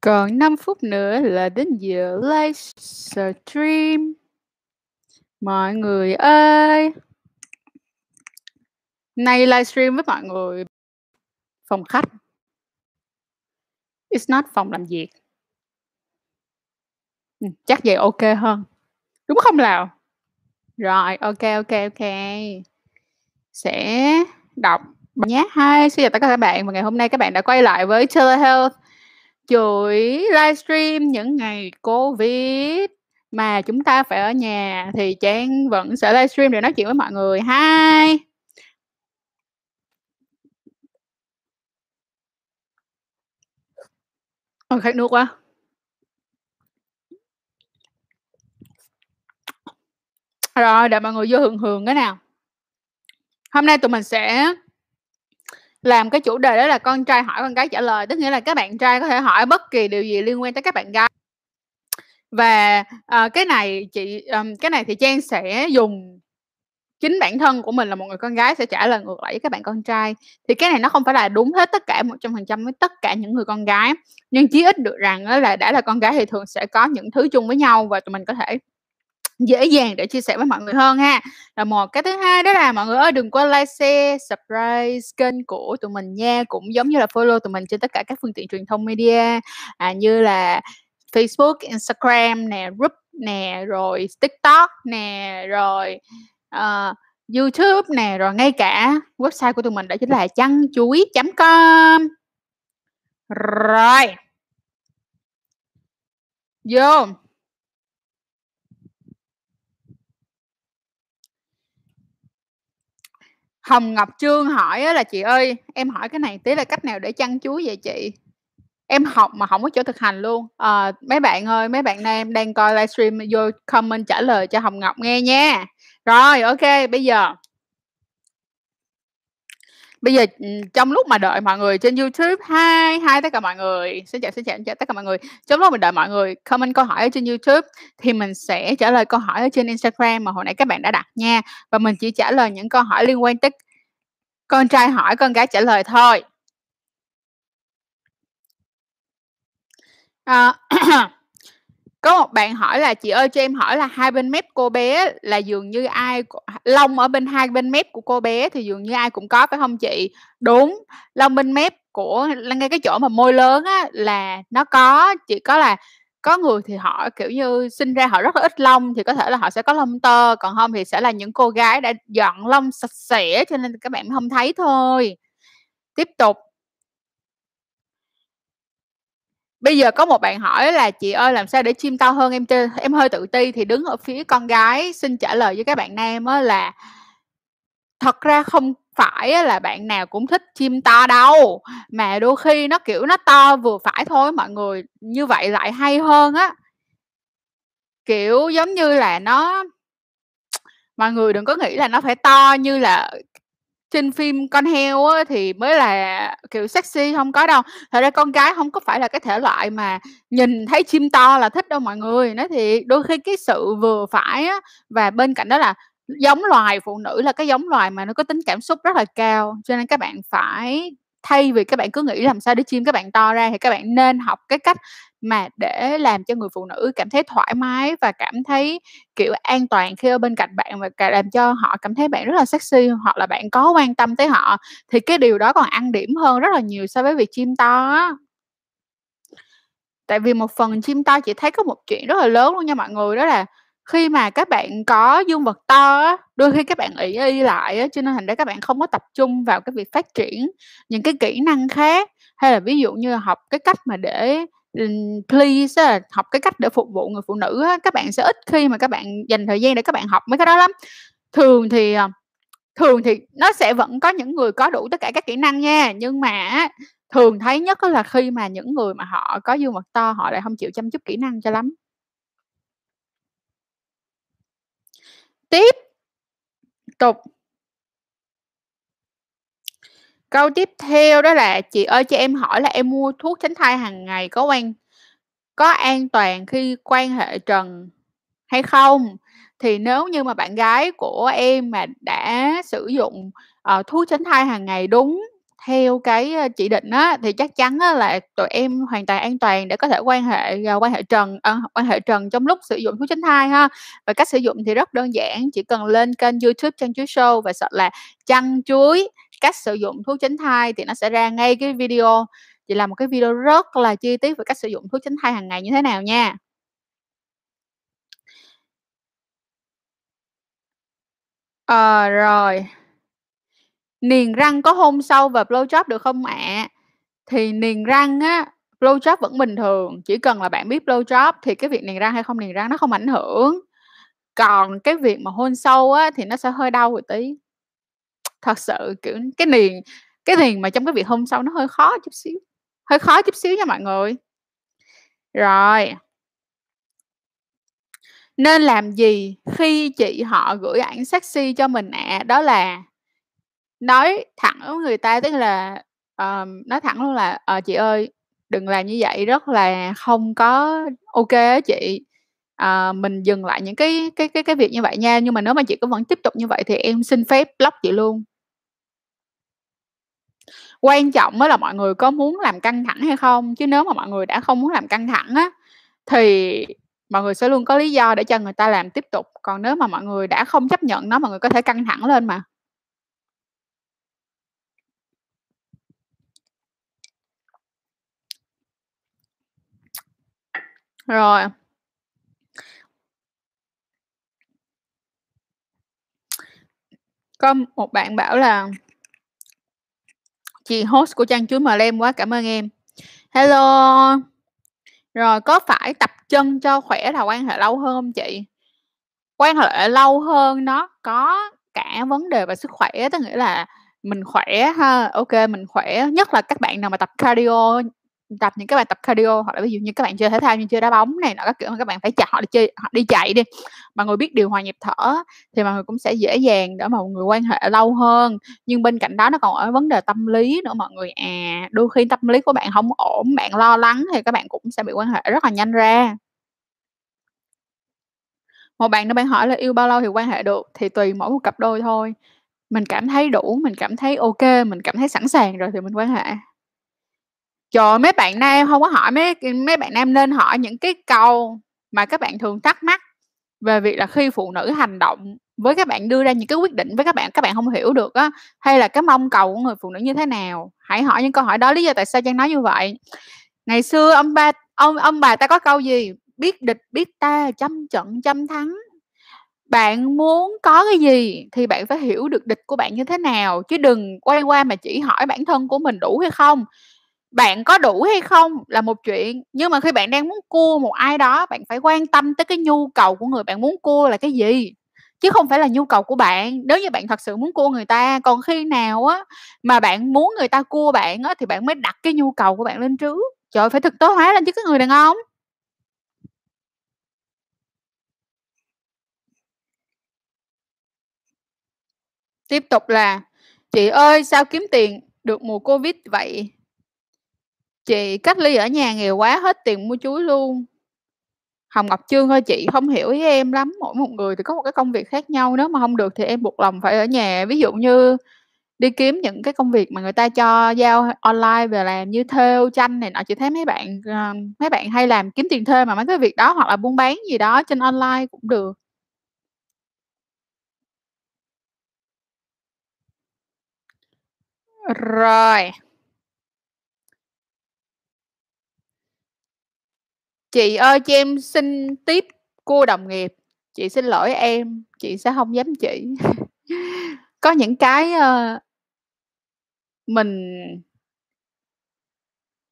Còn 5 phút nữa là đến giờ livestream. Mọi người ơi! Nay livestream với mọi người phòng khách. It's not phòng làm việc. Ừ, chắc vậy ok hơn. Đúng không nào? Rồi, ok ok ok. Sẽ đọc bài nhé. Hi, xin chào tất cả các bạn và ngày hôm nay các bạn đã quay lại với Telehealth, chuỗi livestream những ngày Covid mà chúng ta phải ở nhà thì Trang vẫn sẽ livestream để nói chuyện với mọi người. Hi! Ôi, khát nước quá. Rồi, để mọi người vô hường hường cái nào. Hôm nay tụi mình sẽ làm cái chủ đề đó là con trai hỏi con gái trả lời, tức nghĩa là các bạn trai có thể hỏi bất kỳ điều gì liên quan tới các bạn gái. Và, uh, cái này chị um, cái này thì Trang sẽ dùng chính bản thân của mình là một người con gái sẽ trả lời ngược lại với các bạn con trai. Thì cái này nó không phải là đúng hết tất cả 100% với tất cả những người con gái, nhưng chí ít được rằng là đã là con gái thì thường sẽ có những thứ chung với nhau và tụi mình có thể dễ dàng để chia sẻ với mọi người hơn ha. Là một, cái thứ hai đó là mọi người ơi đừng quên like, share, subscribe kênh của tụi mình nha, cũng giống như là follow tụi mình trên tất cả các phương tiện truyền thông media, à, như là Facebook, Instagram nè, group nè, rồi TikTok nè, rồi, uh, YouTube nè, rồi ngay cả website của tụi mình đó chính là chăn chuối.com. Rồi. Vô. Hồng Ngọc Trương hỏi là "Chị ơi, em hỏi cái này tí là cách nào để chăn chuối vậy chị?" Em học mà không có chỗ thực hành luôn. à, mấy bạn ơi, mấy bạn nam đang coi livestream vô comment trả lời cho Hồng Ngọc nghe nha. Rồi, ok, bây giờ Bây giờ, ừ, trong lúc mà đợi mọi người trên YouTube hai hai tất cả mọi người, xin chào, xin chào, xin chào tất cả mọi người. Trong lúc mình đợi mọi người comment câu hỏi ở trên YouTube thì mình sẽ trả lời câu hỏi ở trên Instagram mà hồi nãy các bạn đã đặt nha. Và mình chỉ trả lời những câu hỏi liên quan tới con trai hỏi, con gái trả lời thôi. à, dạ có một bạn hỏi là "Chị ơi cho em hỏi là hai bên mép cô bé là dường như ai lông ở bên hai bên mép của cô bé thì dường như ai cũng có phải không chị?" Đúng, lông bên mép của ngay cái chỗ mà môi lớn á là nó có, chỉ có là có người thì họ, kiểu như, sinh ra họ rất là ít lông thì có thể là họ sẽ có lông tơ, còn không thì sẽ là những cô gái đã dọn lông sạch sẽ cho nên các bạn không thấy thôi. Tiếp tục. Bây giờ có một bạn hỏi là "Chị ơi làm sao để chim to hơn? Em chơi em hơi tự ti." Thì đứng ở phía con gái xin trả lời với các bạn nam á là thật ra không phải là bạn nào cũng thích chim to đâu, mà đôi khi nó, kiểu, nó to vừa phải thôi mọi người, như vậy lại hay hơn á. Kiểu, giống như là nó mọi người đừng có nghĩ là nó phải to như là trên phim con heo á thì mới là, kiểu, sexy, hông có đâu. Thật ra con gái hông có phải là cái thể loại mà nhìn thấy chim to là thích đâu mọi người, nói thiệt. Đôi khi cái sự vừa phải á, và bên cạnh đó là giống loài phụ nữ là cái giống loài mà nó có tính cảm xúc rất là cao, cho nên các bạn phải thay vì các bạn cứ nghĩ làm sao để chim các bạn to ra thì các bạn nên học cái cách mà để làm cho người phụ nữ cảm thấy thoải mái và cảm thấy, kiểu, an toàn khi ở bên cạnh bạn và cả làm cho họ cảm thấy bạn rất là sexy hoặc là bạn có quan tâm tới họ, thì cái điều đó còn ăn điểm hơn rất là nhiều so với việc chim to á. Tại vì một phần chim to chị thấy có một chuyện rất là lớn luôn nha mọi người, đó là khi mà các bạn có dương vật to á, đôi khi các bạn ỷ y lại á, cho nên thành ra các bạn không có tập trung vào cái việc phát triển những cái kỹ năng khác. Hay là ví dụ như là học cái cách mà để, please á, học cái cách để phục vụ người phụ nữ á, các bạn sẽ ít khi mà các bạn dành thời gian để các bạn học mấy cái đó lắm. Thường thì, ờ, thường thì nó sẽ vẫn có những người có đủ tất cả các kỹ năng nha, nhưng mà thường thấy nhất là khi mà những người mà họ có dương vật to họ lại không chịu chăm chút kỹ năng cho lắm. Tiếp tục. Câu tiếp theo đó là "Chị ơi cho em hỏi là em mua thuốc tránh thai hàng ngày có quan có an toàn khi quan hệ trần hay không? Thì nếu như mà bạn gái của em mà đã sử dụng, uh, thuốc tránh thai hàng ngày đúng theo cái, chỉ định á, thì chắc chắn á là tụi em hoàn toàn an toàn để có thể quan hệ, à, quan hệ trần à, quan hệ trần trong lúc sử dụng thuốc tránh thai ha. Và cách sử dụng thì rất đơn giản, chỉ cần lên kênh YouTube Chăn Chuối Show và sợ là chăn chuối, cách sử dụng thuốc tránh thai thì nó sẽ ra ngay cái video. Chị làm một cái video rất là chi tiết về cách sử dụng thuốc tránh thai hàng ngày như thế nào nha. Ờ, rồi niền răng có hôn sâu và blowjob được không ạ? Thì niền răng á, blowjob vẫn bình thường, chỉ cần là bạn biết blowjob thì cái việc niền răng hay không niền răng nó không ảnh hưởng. Còn cái việc mà hôn sâu á thì nó sẽ hơi đau một tí. Thật sự, kiểu, cái niền cái niền mà trong cái việc hôn sâu nó hơi khó chút xíu, hơi khó chút xíu nha mọi người. Rồi. Nên làm gì khi chị họ gửi ảnh sexy cho mình ạ? Đó là nói thẳng với người ta, tức là, ờm, nói thẳng luôn là "Ờ, chị ơi, đừng làm như vậy, rất là không có ok á chị. Ờ, mình dừng lại những cái cái cái cái việc như vậy nha, nhưng mà nếu mà chị cứ vẫn tiếp tục như vậy thì em xin phép block chị luôn." Quan trọng mới là mọi người có muốn làm căng thẳng hay không, chứ nếu mà mọi người đã không muốn làm căng thẳng á, thì mọi người sẽ luôn có lý do để cho người ta làm tiếp tục, còn nếu mà mọi người đã không chấp nhận nó, mọi người có thể căng thẳng lên mà. Rồi. Có một bạn bảo là "Chị host của trang Chuối Mlem quá, cảm ơn em." Hello. Rồi có phải tập chân cho khỏe là quan hệ lâu hơn không chị? Quan hệ lâu hơn nó có cả vấn đề về sức khỏe, tức nghĩa là mình khỏe ha, ok mình khỏe, nhất là các bạn nào mà tập cardio, tập những cái bài tập cardio hoặc là ví dụ như các bạn chơi thể thao như chơi đá bóng này nọ các kiểu, mà các bạn phải chạy họ đi chơi họ đi chạy đi, mọi người biết điều hòa nhịp thở thì mọi người cũng sẽ dễ dàng để mà mọi người quan hệ lâu hơn. Nhưng bên cạnh đó nó còn ở vấn đề tâm lý nữa mọi người à, đôi khi tâm lý của bạn không ổn, bạn lo lắng thì các bạn cũng sẽ bị quan hệ rất là nhanh ra. Một bạn nữa bạn hỏi là yêu bao lâu thì quan hệ được, thì tùy mỗi một cặp đôi thôi. Mình cảm thấy đủ, mình cảm thấy ok mình cảm thấy sẵn sàng rồi thì mình quan hệ. Trời ơi, mấy bạn nam hông có hỏi mấy mấy bạn nam nên hỏi những cái câu mà các bạn thường thắc mắc về việc là khi phụ nữ hành động với các bạn, đưa ra những cái quyết định với các bạn, các bạn hông hiểu được á, hay là cái mong cầu của người phụ nữ như thế nào. Hãy hỏi những câu hỏi đó, lý do tại sao Trang nói như vậy. Ngày xưa ông ba ông ông bà ta có câu gì? "Biết địch biết ta, trăm trận trăm thắng." Bạn muốn có cái gì thì bạn phải hiểu được địch của bạn như thế nào, chứ đừng quay qua mà chỉ hỏi bản thân của mình đủ hay không. Bạn có đủ hay không là một chuyện, nhưng mà khi bạn đang muốn cua một ai đó, bạn phải quan tâm tới cái nhu cầu của người bạn muốn cua là cái gì, chứ không phải là nhu cầu của bạn. Nếu như bạn thật sự muốn cua người ta, còn khi nào á mà bạn muốn người ta cua bạn á thì bạn mới đặt cái nhu cầu của bạn lên trước. Trời ơi, phải thực tế hóa lên chứ cái người đàn ông. Tiếp tục là "Chị ơi, sao kiếm tiền được mùa Covid vậy?" "Chị cách ly ở nhà nghèo quá, hết tiền mua chuối luôn." Hồng Ngọc Trương thôi chị không hiểu ý em lắm, mỗi một người thì có một cái công việc khác nhau, nếu mà không được thì em buộc lòng phải ở nhà. Ví dụ như đi kiếm những cái công việc mà người ta cho giao online về làm như thêu tranh này nọ, chị thấy mấy bạn, ờ, mấy bạn hay làm kiếm tiền thêm mà mấy cái việc đó, hoặc là buôn bán gì đó trên online cũng được. Rồi. "Chị ơi, cho em xin tip cua đồng nghiệp. Chị xin lỗi em, chị sẽ hông dám chỉ." Có những cái, ơ mình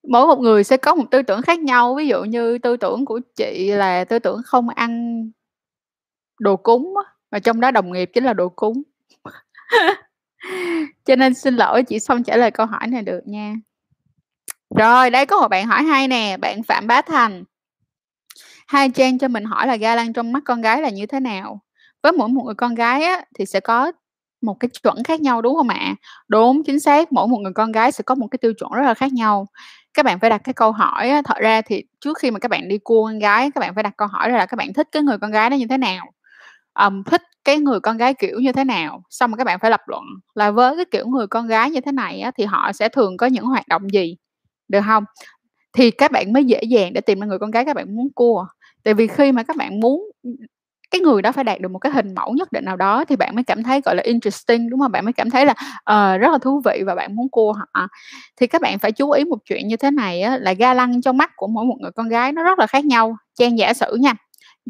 mỗi một người sẽ có một tư tưởng khác nhau, ví dụ như tư tưởng của chị là tư tưởng không ăn đồ cúng á, và trong đó đồng nghiệp chính là đồ cúng. Cho nên xin lỗi, chị không trả lời câu hỏi này được nha. Rồi, đây có một bạn hỏi hay nè, bạn Phạm Bá Thành. "Hai Trang cho mình hỏi là ga lăng trong mắt con gái là như thế nào? Với mỗi một người con gái á, thì sẽ có một cái chuẩn khác nhau, đúng không ạ?" Đúng, chính xác, mỗi một người con gái sẽ có một cái tiêu chuẩn rất là khác nhau. Các bạn phải đặt cái câu hỏi á thật ra thì trước khi mà các bạn đi cua con gái, các bạn phải đặt câu hỏi ra là các bạn thích cái người con gái đó như thế nào. Um, thích cái người con gái kiểu như thế nào, xong rồi các bạn phải lập luận là với cái kiểu người con gái như thế này á, thì họ sẽ thường có những hoạt động gì, được không Thì các bạn mới dễ dàng để tìm ra người con gái các bạn muốn cua. Tại vì khi mà các bạn muốn cái người đó phải đạt được một cái hình mẫu nhất định nào đó thì bạn mới cảm thấy, gọi là, interesting, đúng không? Bạn mới cảm thấy là, uh, rất là thú vị và bạn muốn cua họ. Thì các bạn phải chú ý một chuyện như thế này á, là ga lăng trong mắt của mỗi một người con gái nó rất là khác nhau. Trang giả sử nha,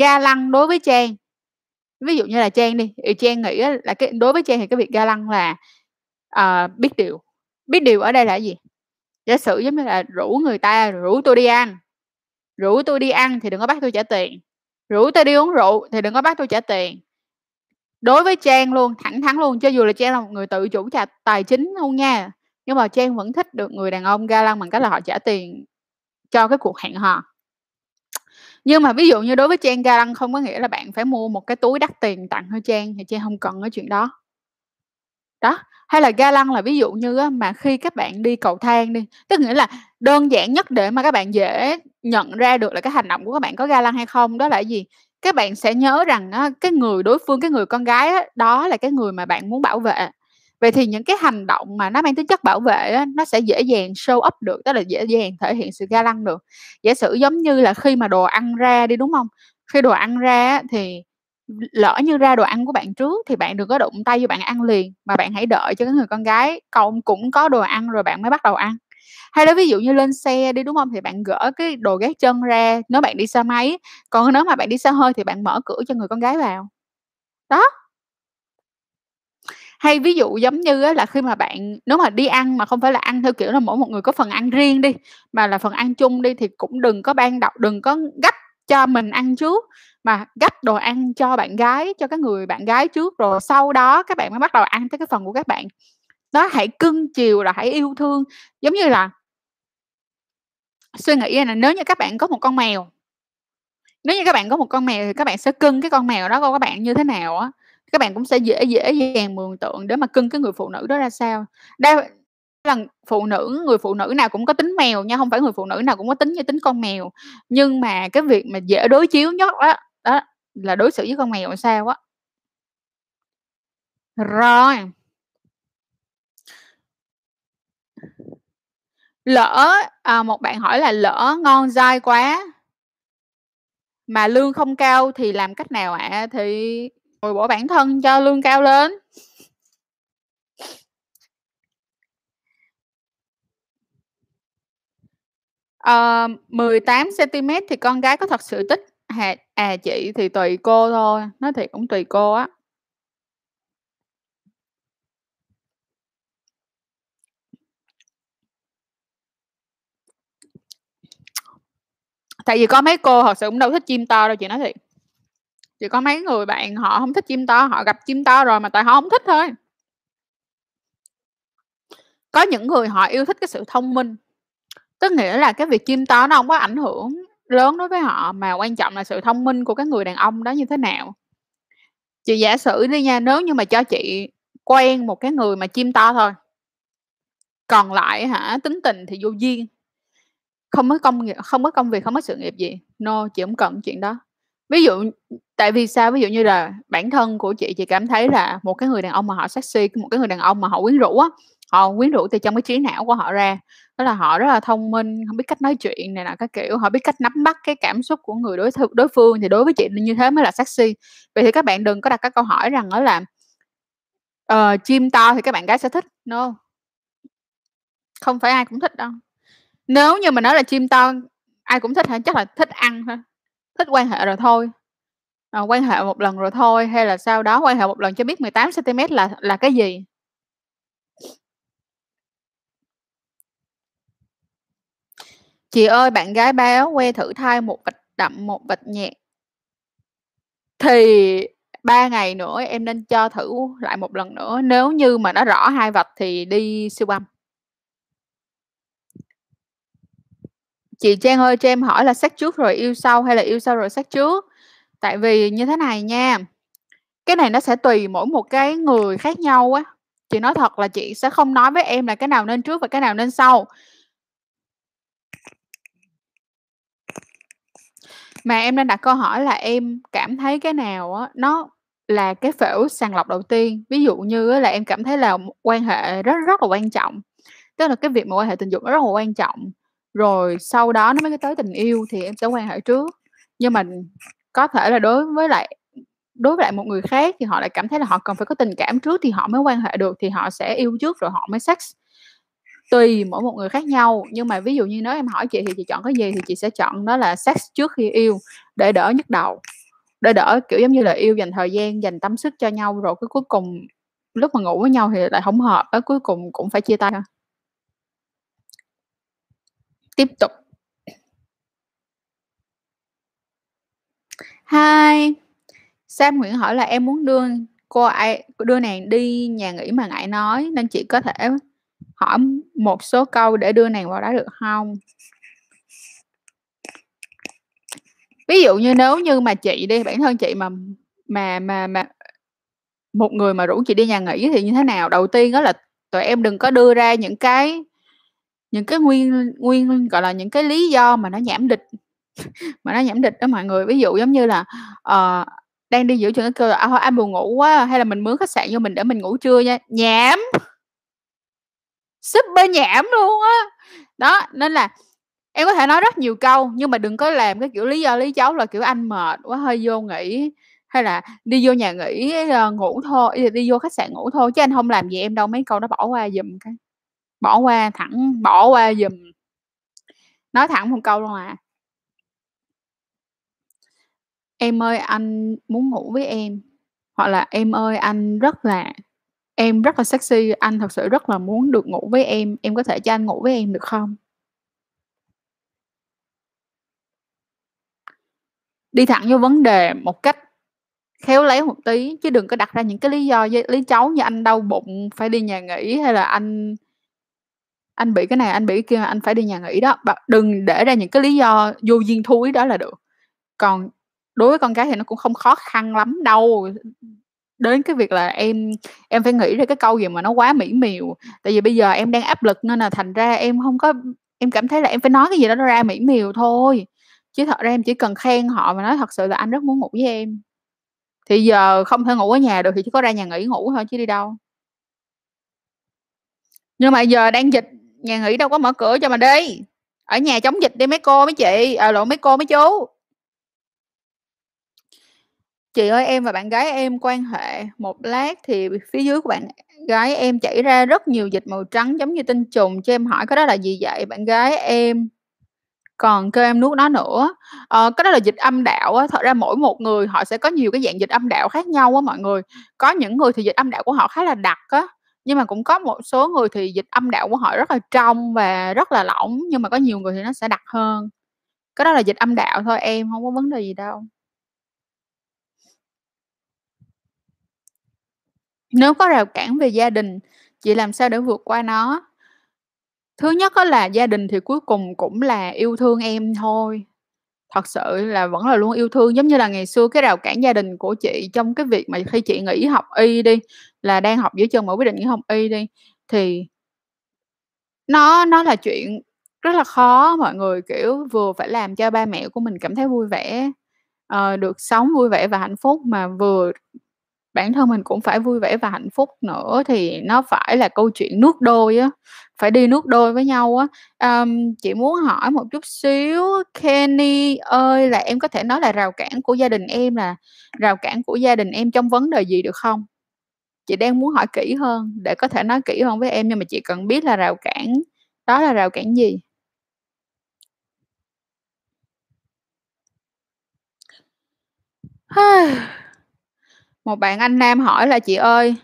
ga lăng đối với Trang ví dụ như là Trang đi, thì Trang nghĩ là cái đối với Trang thì cái việc ga lăng là, uh, biết điều. Biết điều ở đây là gì? Giả sử giống như là rủ người ta "Rủ tôi đi ăn, rủ tôi đi ăn thì đừng có bắt tôi trả tiền, rủ tôi đi uống rượu thì đừng có bắt tôi trả tiền." Đối với Trang luôn, thẳng thắn luôn, cho dù là Trang là một người tự chủ trả tài chính luôn nha, nhưng mà Trang vẫn thích được người đàn ông ga lăng bằng cách là họ trả tiền cho cái cuộc hẹn hò. Nhưng mà ví dụ như đối với Trang ga lăng không có nghĩa là bạn phải mua một cái túi đắt tiền tặng cho Trang, thì Trang không cần cái chuyện đó. Đó, hay là ga lăng là ví dụ như á, mà khi các bạn đi cầu thang đi, tức nghĩa là đơn giản nhất để mà các bạn dễ nhận ra được là cái hành động của các bạn có ga lăng hay không đó là gì? Các bạn sẽ nhớ rằng á, cái người đối phương, cái người con gái á, đó là cái người mà bạn muốn bảo vệ. Vậy thì những cái hành động mà nó mang tính chất bảo vệ á, nó sẽ dễ dàng show up được, tức là dễ dàng thể hiện sự ga lăng được. Giả sử giống như là khi mà đồ ăn ra đi, đúng không? Khi đồ ăn ra thì lỡ như ra đồ ăn của bạn trước thì bạn đừng có đụng tay vô bạn ăn liền, mà bạn hãy đợi cho cái người con gái công cũng có đồ ăn rồi bạn mới bắt đầu ăn. Hay là ví dụ như lên xe đi, đúng không Thì bạn gỡ cái đồ gác chân ra nếu bạn đi xe máy, còn nếu mà bạn đi xe hơi thì bạn mở cửa cho người con gái vào. Đó. Hay ví dụ giống như á, là khi mà bạn nếu mà đi ăn mà không phải là ăn theo kiểu là mỗi một người có phần ăn riêng đi, mà là phần ăn chung đi thì cũng đừng có ban đầu đừng có gấp cho mình ăn trước, mà gấp đồ ăn cho bạn gái, cho cái người bạn gái trước, rồi sau đó các bạn mới bắt đầu ăn tới cái phần của các bạn. Đó, hãy cưng chiều là hãy yêu thương, giống như là suy nghĩ là nếu như các bạn có một con mèo nếu như các bạn có một con mèo thì các bạn sẽ cưng cái con mèo đó của các bạn như thế nào á, các bạn cũng sẽ dễ dễ dàng mường tượng để mà cưng cái người phụ nữ đó ra sao. Đa là phụ nữ người phụ nữ nào cũng có tính mèo nha, không phải người phụ nữ nào cũng có tính như tính con mèo, nhưng mà cái việc mà dễ đối chiếu nhất á, đó, là đối xử với con mèo sao á. Rồi. Lỡ à, một bạn hỏi là "Lỡ ngon dai quá" "mà lương không cao thì làm cách nào ạ?" Thì bồi bổ bản thân cho lương cao lên. à, 18 cm thì con gái có thật sự thích hà à, chị thì tùy cô thôi, nói thiệt cũng tùy cô á. Tại vì có mấy cô thật sự cũng đâu thích chim to đâu, chị nói thiệt. Chỉ có mấy người bạn họ không thích chim to, họ gặp chim to rồi mà tại họ không thích thôi. Có những người họ yêu thích cái sự thông minh, tức nghĩa là cái việc chim to nó không có ảnh hưởng lớn đối với họ, mà quan trọng là sự thông minh của cái người đàn ông đó như thế nào. Chị giả sử đi nha, nếu như mà cho chị quen một cái người mà chim to thôi còn lại hả, tính tình thì vô duyên. Không có công nghiệp không có công việc, không có sự nghiệp gì, no, chị không cần chuyện đó. Ví dụ tại vì sao? Ví dụ như là bản thân của chị, chị cảm thấy là một cái người đàn ông mà họ sexy, một cái người đàn ông mà họ quyến rũ á, họ quyến rũ từ trong cái trí não của họ ra, đó là họ rất là thông minh, không biết cách nói chuyện này là các kiểu, họ biết cách nắm bắt cái cảm xúc của người đối th- đối phương, thì đối với chị như thế mới là sexy. Vậy thì các bạn đừng có đặt các câu hỏi rằng đó là, uh, chim to thì các bạn gái sẽ thích, no. Không phải ai cũng thích đâu. Nếu như mà nói là chim to ai cũng thích hả? Chắc là thích ăn thôi, thích quan hệ rồi thôi. Ờ, quan hệ một lần rồi thôi, hay là sau đó, quan hệ một lần cho biết 18 centimet là là cái gì. Chị ơi, bạn gái báo que thử thai một vạch đậm, một vạch nhạt. Thì 3 ngày nữa em nên cho thử lại một lần nữa, nếu như mà nó rõ hai vạch thì đi siêu âm. Chị Trang ơi, cho em hỏi là sách trước rồi yêu sau hay là yêu sau rồi sách trước? Tại vì như thế này nha, cái này nó sẽ tùy mỗi một cái người khác nhau á. Chị nói thật là chị sẽ không nói với em là cái nào nên trước và cái nào nên sau. Mà em đang đặt câu hỏi là em cảm thấy cái nào á, nó là cái phễu sàng lọc đầu tiên. Ví dụ như là em cảm thấy là quan hệ rất rất là quan trọng, tức là cái việc mà quan hệ tình dục nó rất là quan trọng, rồi sau đó nó mới tới tình yêu thì em sẽ quan hệ trước. Nhưng mà có thể là đối với lại đối với lại một người khác thì họ lại cảm thấy là họ cần phải có tình cảm trước thì họ mới quan hệ được, thì họ sẽ yêu trước rồi họ mới sex. Tùy mỗi một người khác nhau, nhưng mà ví dụ như nếu em hỏi chị thì chị chọn cái gì thì chị sẽ chọn đó là sex trước khi yêu để đỡ nhức đầu, để đỡ, kiểu, giống như là, yêu dành thời gian, dành tâm sức cho nhau rồi cái cuối cùng lúc mà ngủ với nhau thì lại không hợp á, cuối cùng cũng phải chia tay. Tiếp tục. hai Sam Nguyễn hỏi là "Em muốn đưa cô ai đưa nàng đi nhà nghỉ mà ngại nói, nên chị có thể hỏi một số câu để đưa nàng vào đó được không Ví dụ như nếu như mà chị đi, bản thân chị mà mà mà mà một người mà rủ chị đi nhà nghỉ thì như thế nào? Đầu tiên đó là tụi em đừng có đưa ra những cái những cái nguyên nguyên gọi là, những cái lý do mà nó nhảm địch mà nó nhảm địch đó mọi người. Ví dụ giống như là, uh, đang đi giữa chừng cái kêu là "À, thôi anh buồn ngủ quá, hay là mình mướn khách sạn vô mình để mình ngủ trưa nha." Nhảm! Super nhảm luôn á! Đó, nên là em có thể nói rất nhiều câu, nhưng mà đừng có làm cái kiểu lý do lý cháu là, kiểu, "Anh mệt quá hơi vô nghỉ", hay là "Đi vô nhà nghỉ, uh, ngủ thôi đi vô khách sạn ngủ thôi chứ anh không làm gì em đâu." Mấy câu đó bỏ qua giùm cái. Bỏ qua, thẳng bỏ qua giùm. Nói thẳng một câu luôn à. "Em ơi, anh muốn ngủ với em." Hoặc là "Em ơi, anh rất là em rất là sexy, anh thật sự rất là muốn được ngủ với em, em có thể cho anh ngủ với em được không?" Đi thẳng vô vấn đề một cách khéo léo một tí, chứ đừng có đặt ra những cái lý do lý chấu như anh đau bụng phải đi nhà nghỉ, hay là anh anh bị cái này, anh bị cái kia, anh phải đi nhà nghỉ đó. bạn đừng để ra những cái lý do vô duyên thúi đó là được. Còn đối với con gái thì nó cũng không khó khăn lắm đâu, đến cái việc là em em phải nghĩ ra cái câu gì mà nó quá mỹ miều. Tại vì bây giờ em đang áp lực nên là thành ra em không có em cảm thấy là em phải nói cái gì đó nó ra mỹ miều thôi, chứ thật ra em chỉ cần khen họ mà nói thật sự là "Anh rất muốn ngủ với em." Thì giờ không thể ngủ ở nhà được thì chỉ có ra nhà nghỉ ngủ thôi chứ đi đâu. Nhưng mà giờ đang dịch, nhà nghỉ đâu có mở cửa cho mà đi, ở nhà chống dịch đi mấy cô mấy chị, à, lộn, mấy cô mấy chú. "Chị ơi, em và bạn gái em quan hệ một lát thì phía dưới của bạn gái em chảy ra rất nhiều dịch màu trắng giống như tinh trùng, cho em hỏi cái đó là gì vậy?" Bạn gái em còn kêu em nuốt nó nữa. à, cái đó là dịch âm đạo á, thật ra mỗi một người họ sẽ có nhiều cái dạng dịch âm đạo khác nhau á mọi người. Có những người thì dịch âm đạo của họ khá là đặc á, nhưng mà cũng có một số người thì dịch âm đạo của họ rất là trong và rất là lỏng, nhưng mà có nhiều người thì nó sẽ đặc hơn. Cái đó là dịch âm đạo thôi em, không có vấn đề gì đâu. Nếu có rào cản về gia đình, chị làm sao để vượt qua nó? Thứ nhất đó là gia đình thì cuối cùng cũng là yêu thương em thôi, thật sự là vẫn là luôn yêu thương. Giống như là ngày xưa cái rào cản gia đình của chị trong cái việc mà khi chị nghỉ học y đi, là đang học giữa chân mà quyết định nghỉ học y đi, thì nó nó là chuyện rất là khó mọi người, kiểu, vừa phải làm cho ba mẹ của mình cảm thấy vui vẻ, uh, được sống vui vẻ và hạnh phúc, mà vừa bản thân mình cũng phải vui vẻ và hạnh phúc nữa thì nó phải là câu chuyện nước đôi á, phải đi nước đôi với nhau á. um, chị muốn hỏi một chút xíu, Kenny ơi, là em có thể nói là rào cản của gia đình em là rào cản của gia đình em trong vấn đề gì được không? Chị đang muốn hỏi kỹ hơn để có thể nói kỹ hơn với em, nhưng mà chị cần biết là rào cản đó là rào cản gì? Một bạn anh nam hỏi là "Chị ơi"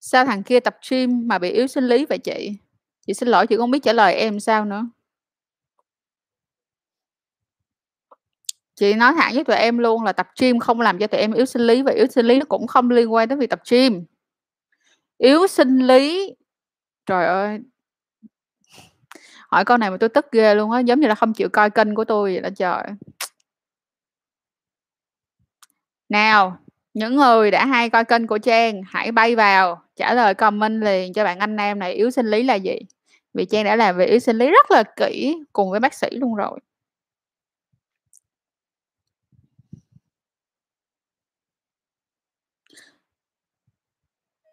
"sao thằng kia tập gym mà bị yếu sinh lý vậy chị?" Chị xin lỗi chị không biết trả lời em sao nữa. Chị nói thẳng với tụi em luôn là tập gym không làm cho tụi em yếu sinh lý và yếu sinh lý nó cũng không liên quan tới việc tập gym. Yếu sinh lý trời ơi! Hỏi câu này mà tôi tức ghê luôn á, giống như là không chịu coi kênh của tôi vậy đó trời. Nào, những người đã hay coi kênh của Trang hãy bay vào trả lời comment liền cho bạn anh em này yếu sinh lý là gì. Vì Trang đã làm về yếu sinh lý rất là kỹ cùng với bác sĩ luôn rồi.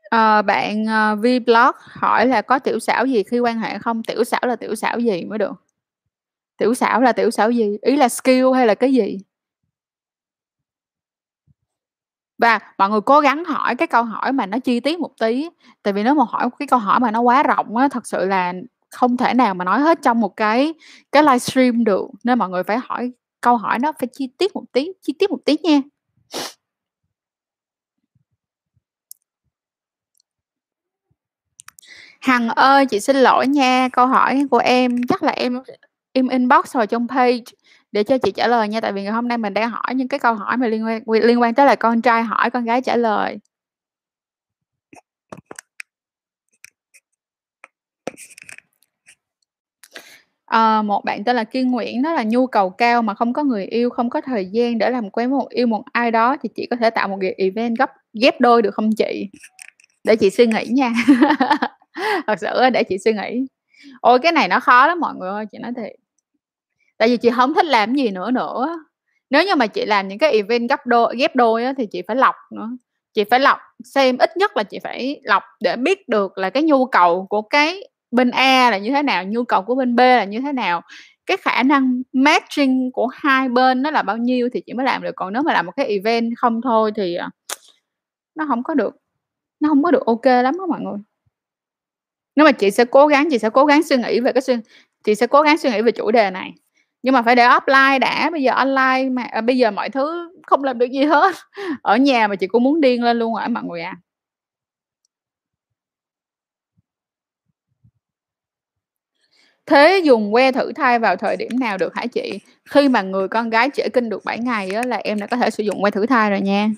À, bạn ờ, uh, vblog hỏi là có tiểu xảo gì khi quan hệ không tiểu xảo là tiểu xảo gì mới được tiểu xảo là tiểu xảo gì ý là skill hay là cái gì và mọi người cố gắng hỏi cái câu hỏi mà nó chi tiết một tí, tại vì nếu mà hỏi cái câu hỏi mà nó quá rộng á, thật sự là không thể nào mà nói hết trong một cái cái livestream được, nên mọi người phải hỏi câu hỏi nó phải chi tiết một tí, chi tiết một tí nha. Hằng ơi, chị xin lỗi nha, câu hỏi của em chắc là em em inbox vào trong page để cho chị trả lời nha, tại vì ngày hôm nay mình đang hỏi những cái câu hỏi mà liên quan liên quan tới là con trai hỏi, con gái trả lời. À, một bạn tên là Kiên Nguyễn đó là nhu cầu cao mà không có người yêu, không có thời gian để làm quen một yêu một ai đó thì chị có thể tạo một cái event gấp ghép đôi được không chị? Để chị suy nghĩ nha. Thật sự để chị suy nghĩ. Ôi, cái này nó khó lắm mọi người ơi, chị nói thiệt. Tại vì chị không thích làm gì nữa nữa. Nếu như mà chị làm những cái event gấp đôi ghép đôi á, thì chị phải lọc nữa, chị phải lọc xem ít nhất là chị phải lọc để biết được là cái nhu cầu của cái bên A là như thế nào, nhu cầu của bên B là như thế nào, cái khả năng matching của hai bên nó là bao nhiêu thì chị mới làm được, còn nếu mà làm một cái event không thôi thì, à, nó không có được nó không có được ok lắm đó mọi người. nếu mà chị sẽ cố gắng chị sẽ cố gắng suy nghĩ về cái suy chị sẽ cố gắng suy nghĩ về chủ đề này, nhưng mà phải để offline đã, bây giờ online mà à, bây giờ mọi thứ không làm được gì hết, ở nhà mà chị cũng muốn điên lên luôn rồi mọi người à. Thế dùng que thử thai vào thời điểm nào được hả chị? Khi mà người con gái trễ kinh được 7 ngày á là em đã có thể sử dụng que thử thai rồi nha.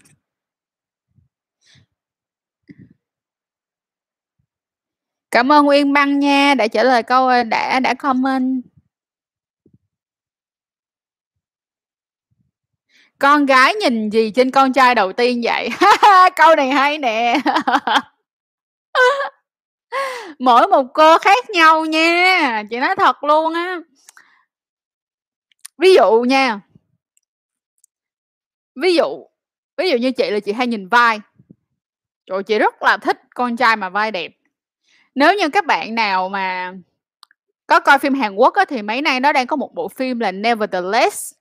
Cảm ơn Nguyên Băng nha, đã trả lời câu à, đã đã comment. Con gái nhìn gì trên con trai đầu tiên vậy? Câu này hay nè. Mỗi một cô khác nhau nha, chị nói thật luôn á. Ví dụ nha ví dụ ví dụ như chị là chị hay nhìn vai. Trời chị rất là thích con trai mà vai đẹp. Nếu như các bạn nào mà có coi phim Hàn Quốc á, thì mấy nay nó đang có một bộ phim là Nevertheless,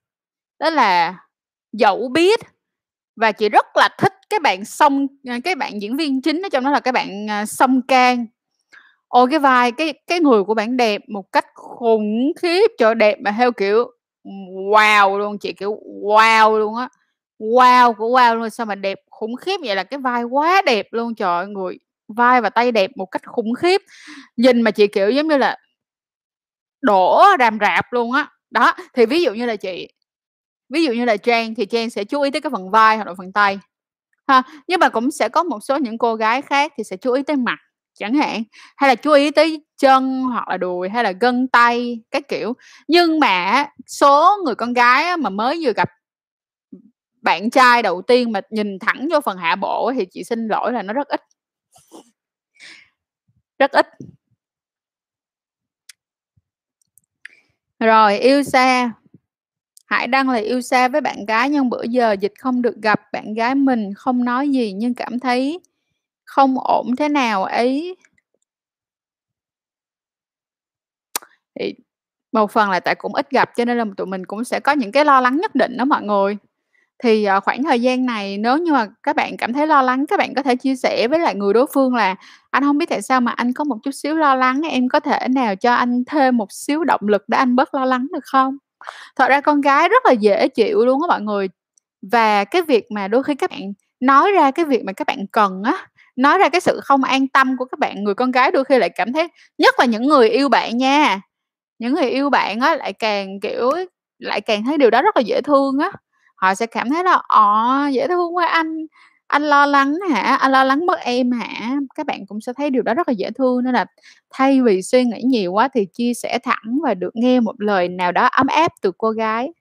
đó là Dẫu Biết, và chị rất là thích cái bạn Song à, cái bạn diễn viên chính ở trong đó là cái bạn, à, Song can Ôi, cái vai cái cái người của bạn đẹp một cách khủng khiếp, trời đẹp mà theo kiểu, wow luôn, chị, kiểu, wow luôn á, wow của wow luôn, sao mà đẹp khủng khiếp vậy, là cái vai quá đẹp luôn, trời ơi, người vai và tay đẹp một cách khủng khiếp, nhìn mà chị, kiểu, giống như là đổ ràm rạp luôn á. Đó, thì ví dụ như là chị ví dụ như là Trang thì Trang sẽ chú ý tới cái phần vai hoặc là phần tay, ha. Nhưng mà cũng sẽ có một số những cô gái khác thì sẽ chú ý tới mặt chẳng hạn, hay là chú ý tới chân hoặc là đùi hay là gân tay, các kiểu. Nhưng mà số người con gái mà mới vừa gặp bạn trai đầu tiên mà nhìn thẳng vô phần hạ bộ thì chị xin lỗi là nó rất ít. Rất ít. Rồi, yêu xa. Hải Đăng là yêu xa với bạn gái nhưng bữa giờ dịch không được gặp bạn gái mình, không nói gì nhưng cảm thấy không ổn thế nào ấy. Thì một phần là tại cũng ít gặp cho nên là tụi mình cũng sẽ có những cái lo lắng nhất định đó mọi người. Thì, ờ, khoảng thời gian này nếu như mà các bạn cảm thấy lo lắng, các bạn có thể chia sẻ với lại người đối phương là "Anh không biết tại sao mà anh có một chút xíu lo lắng, em có thể nào cho anh thêm một xíu động lực để anh bớt lo lắng được không?" Thật ra con gái rất là dễ chịu luôn á mọi người, và cái việc mà đôi khi các bạn nói ra cái việc mà các bạn cần á, nói ra cái sự không an tâm của các bạn người con gái đôi khi lại cảm thấy nhất là những người yêu bạn nha, những người yêu bạn á lại càng, kiểu, lại càng thấy điều đó rất là dễ thương á. Họ sẽ cảm thấy là ồ dễ thương quá anh, anh lo lắng hả? Anh lo lắng mất em hả?" Các bạn cũng sẽ thấy điều đó rất là dễ thương, nên là thay vì suy nghĩ nhiều quá thì chia sẻ thẳng và được nghe một lời nào đó ấm áp từ cô gái.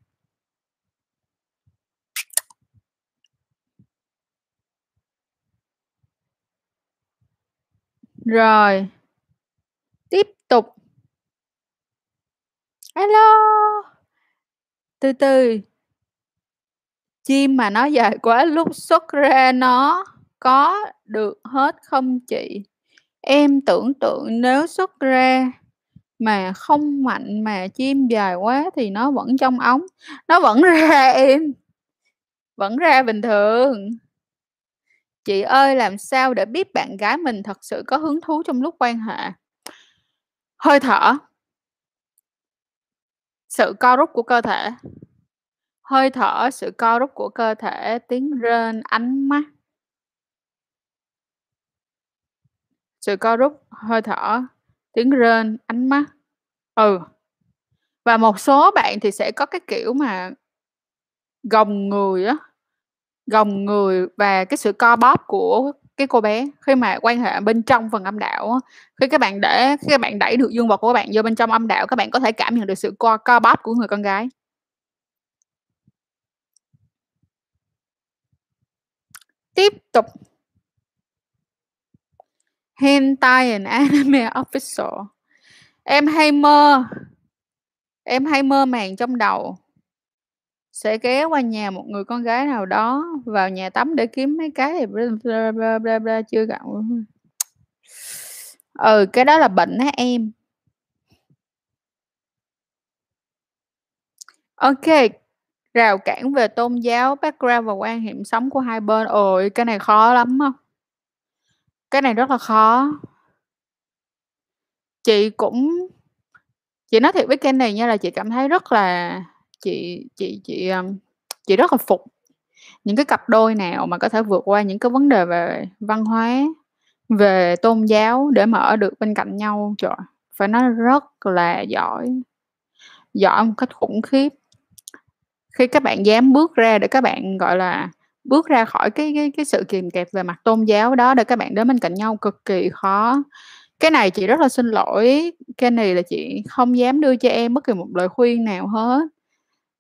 Rồi. Tiếp tục. hello. Từ từ. Chim mà nó dài quá lúc xuất ra nó có được hết không chị? Em tưởng tượng nếu xuất ra mà không mạnh mà chim dài quá thì nó vẫn trong ống, nó vẫn ra em. Vẫn ra bình thường. Chị ơi, làm sao để biết bạn gái mình thật sự có hứng thú trong lúc quan hệ? Hơi thở. Sự co rút của cơ thể. Hơi thở, sự co rút của cơ thể, tiếng rên, ánh mắt. Sự co rút, hơi thở, tiếng rên, ánh mắt. Ừ. Và một số bạn thì sẽ có cái kiểu mà gồng người á, gồng người và cái sự co bóp của cái cô bé khi mà quan hệ bên trong phần âm đạo á. Khi các bạn để khi các bạn đẩy được dương vật của các bạn vô bên trong âm đạo, các bạn có thể cảm nhận được sự co co bóp của người con gái. Tiếp tục. Hentai and Anime Official. Em hay mơ em hay mơ màng trong đầu sẽ ghé qua nhà một người con gái nào đó, vào nhà tắm để kiếm mấy cái thì bla bla bla bla chưa gặp Ừ, cái đó là bệnh á em. ok. Rào cản về tôn giáo, background và quan niệm sống của hai bên. Ôi, cái này khó lắm không? Cái này rất là khó. Chị cũng chị nói thiệt với kênh này nha là chị cảm thấy rất là chị chị chị, um, chị rất là phục những cái cặp đôi nào mà có thể vượt qua những cái vấn đề về văn hóa, về tôn giáo để mà ở được bên cạnh nhau. Trời, phải nói rất là giỏi. Giỏi một cách khủng khiếp. Khi các bạn dám bước ra để các bạn, gọi là, bước ra khỏi cái cái cái sự kìm kẹp về mặt tôn giáo đó để các bạn đến bên cạnh nhau cực kỳ khó. Cái này chị rất là xin lỗi, cái này là chị không dám đưa cho em bất kỳ một lời khuyên nào hết.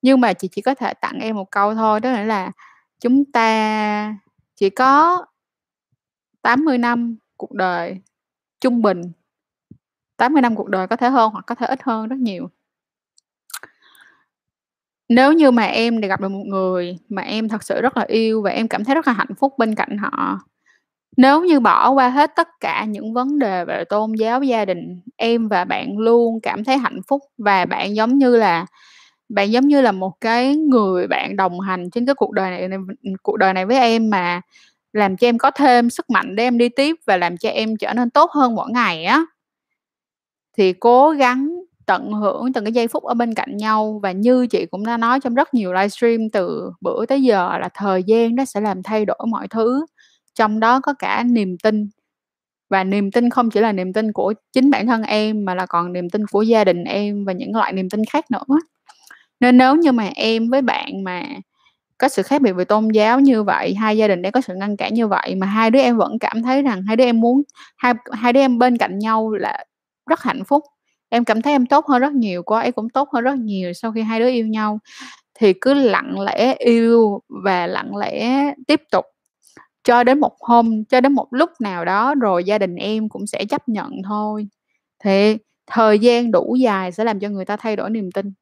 Nhưng mà chị chỉ có thể tặng em một câu thôi, đó là chúng ta chỉ có 80 năm cuộc đời trung bình. 80 năm cuộc đời có thể hơn hoặc có thể ít hơn rất nhiều. Nếu như mà em được gặp được một người mà em thật sự rất là yêu và em cảm thấy rất là hạnh phúc bên cạnh họ, nếu như bỏ qua hết tất cả những vấn đề về tôn giáo, gia đình, em và bạn luôn cảm thấy hạnh phúc và bạn giống như là bạn giống như là một cái người bạn đồng hành trên cái cuộc đời này cuộc đời này với em mà làm cho em có thêm sức mạnh để em đi tiếp và làm cho em trở nên tốt hơn mỗi ngày á. Thì cố gắng tận hưởng từng cái giây phút ở bên cạnh nhau và như chị cũng đã nói trong rất nhiều livestream từ bữa tới giờ là thời gian nó sẽ làm thay đổi mọi thứ, trong đó có cả niềm tin. Và niềm tin không chỉ là niềm tin của chính bản thân em mà là còn niềm tin của gia đình em và những loại niềm tin khác nữa. Nên nếu như mà em với bạn mà có sự khác biệt về tôn giáo như vậy, hai gia đình đang có sự ngăn cản như vậy mà hai đứa em vẫn cảm thấy rằng hai đứa em muốn hai hai đứa em bên cạnh nhau là rất hạnh phúc. Em cảm thấy em tốt hơn rất nhiều, cô ấy cũng tốt hơn rất nhiều sau khi hai đứa yêu nhau, thì cứ lặng lẽ yêu và lặng lẽ tiếp tục cho đến một hôm, cho đến một lúc nào đó rồi gia đình em cũng sẽ chấp nhận thôi. Thì thời gian đủ dài sẽ làm cho người ta thay đổi niềm tin.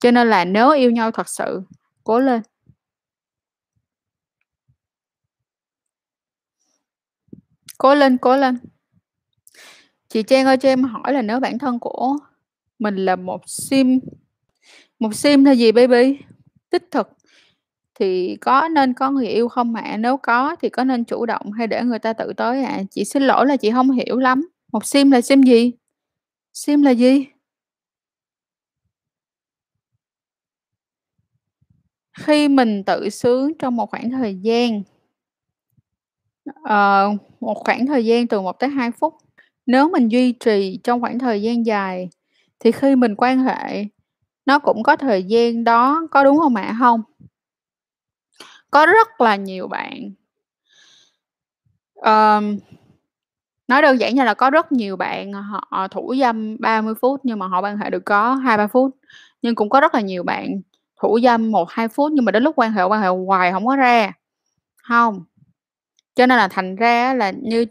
Cho nên là nếu yêu nhau thật sự, cố lên. Cố lên, cố lên. Chị Trang ơi, cho em hỏi là nếu bản thân của mình là một sim một sim là gì baby? tích thực thì có nên có người yêu không ạ? Nếu có thì có nên chủ động hay để người ta tự tới ạ? Chị xin lỗi là chị không hiểu lắm. Một sim là sim gì? Sim là gì? Khi mình tự sướng trong một khoảng thời gian uh, một khoảng thời gian từ 1 tới 2 phút, nếu mình duy trì trong khoảng thời gian dài thì khi mình quan hệ nó cũng có thời gian đó, có đúng hông ạ? Hông. Có rất là nhiều bạn ờm, nói đơn giản như là có rất nhiều bạn à, họ thủ dâm 30 phút nhưng mà họ quan hệ được có 2-3 phút, nhưng cũng có rất là nhiều bạn thủ dâm 1-2 phút nhưng mà đến lúc quan hệ, quan hệ hoài hổng có ra. Hông. Cho nên là thành ra á là như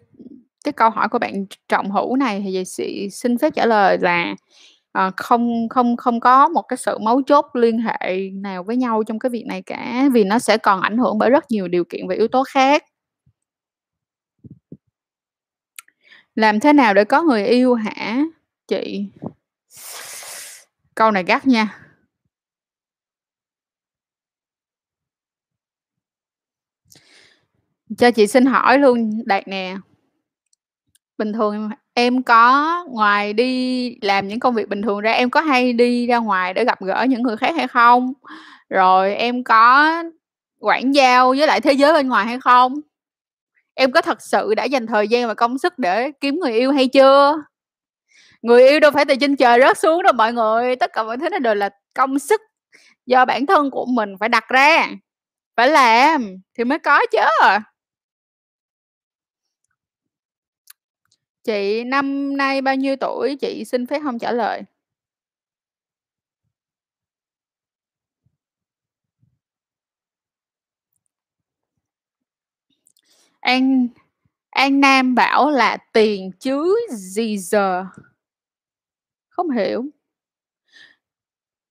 cái câu hỏi của bạn Trọng Hữu này thì chị xin phép trả lời là à, không không không có một cái sự mấu chốt liên hệ nào với nhau trong cái việc này cả vì nó sẽ còn ảnh hưởng bởi rất nhiều điều kiện và yếu tố khác. Làm thế nào để có người yêu hả chị? Câu này gắt nha. Cho chị xin hỏi luôn đạt nè. Bình thường em có ngoài đi làm những công việc bình thường ra, em có hay đi ra ngoài để gặp gỡ những người khác hay không? Rồi em có quảng giao với lại thế giới bên ngoài hay không? Em có thật sự đã dành thời gian và công sức để kiếm người yêu hay chưa? Người yêu đâu phải từ trên trời rớt xuống đâu mọi người, tất cả mọi thứ nó đều là công sức do bản thân của mình phải đặt ra, phải làm thì mới có chứ. Chị, năm nay bao nhiêu tuổi? Chị xin phép hông trả lời. An An Nam bảo là "Tiền chứ gì giờ?" Không hiểu.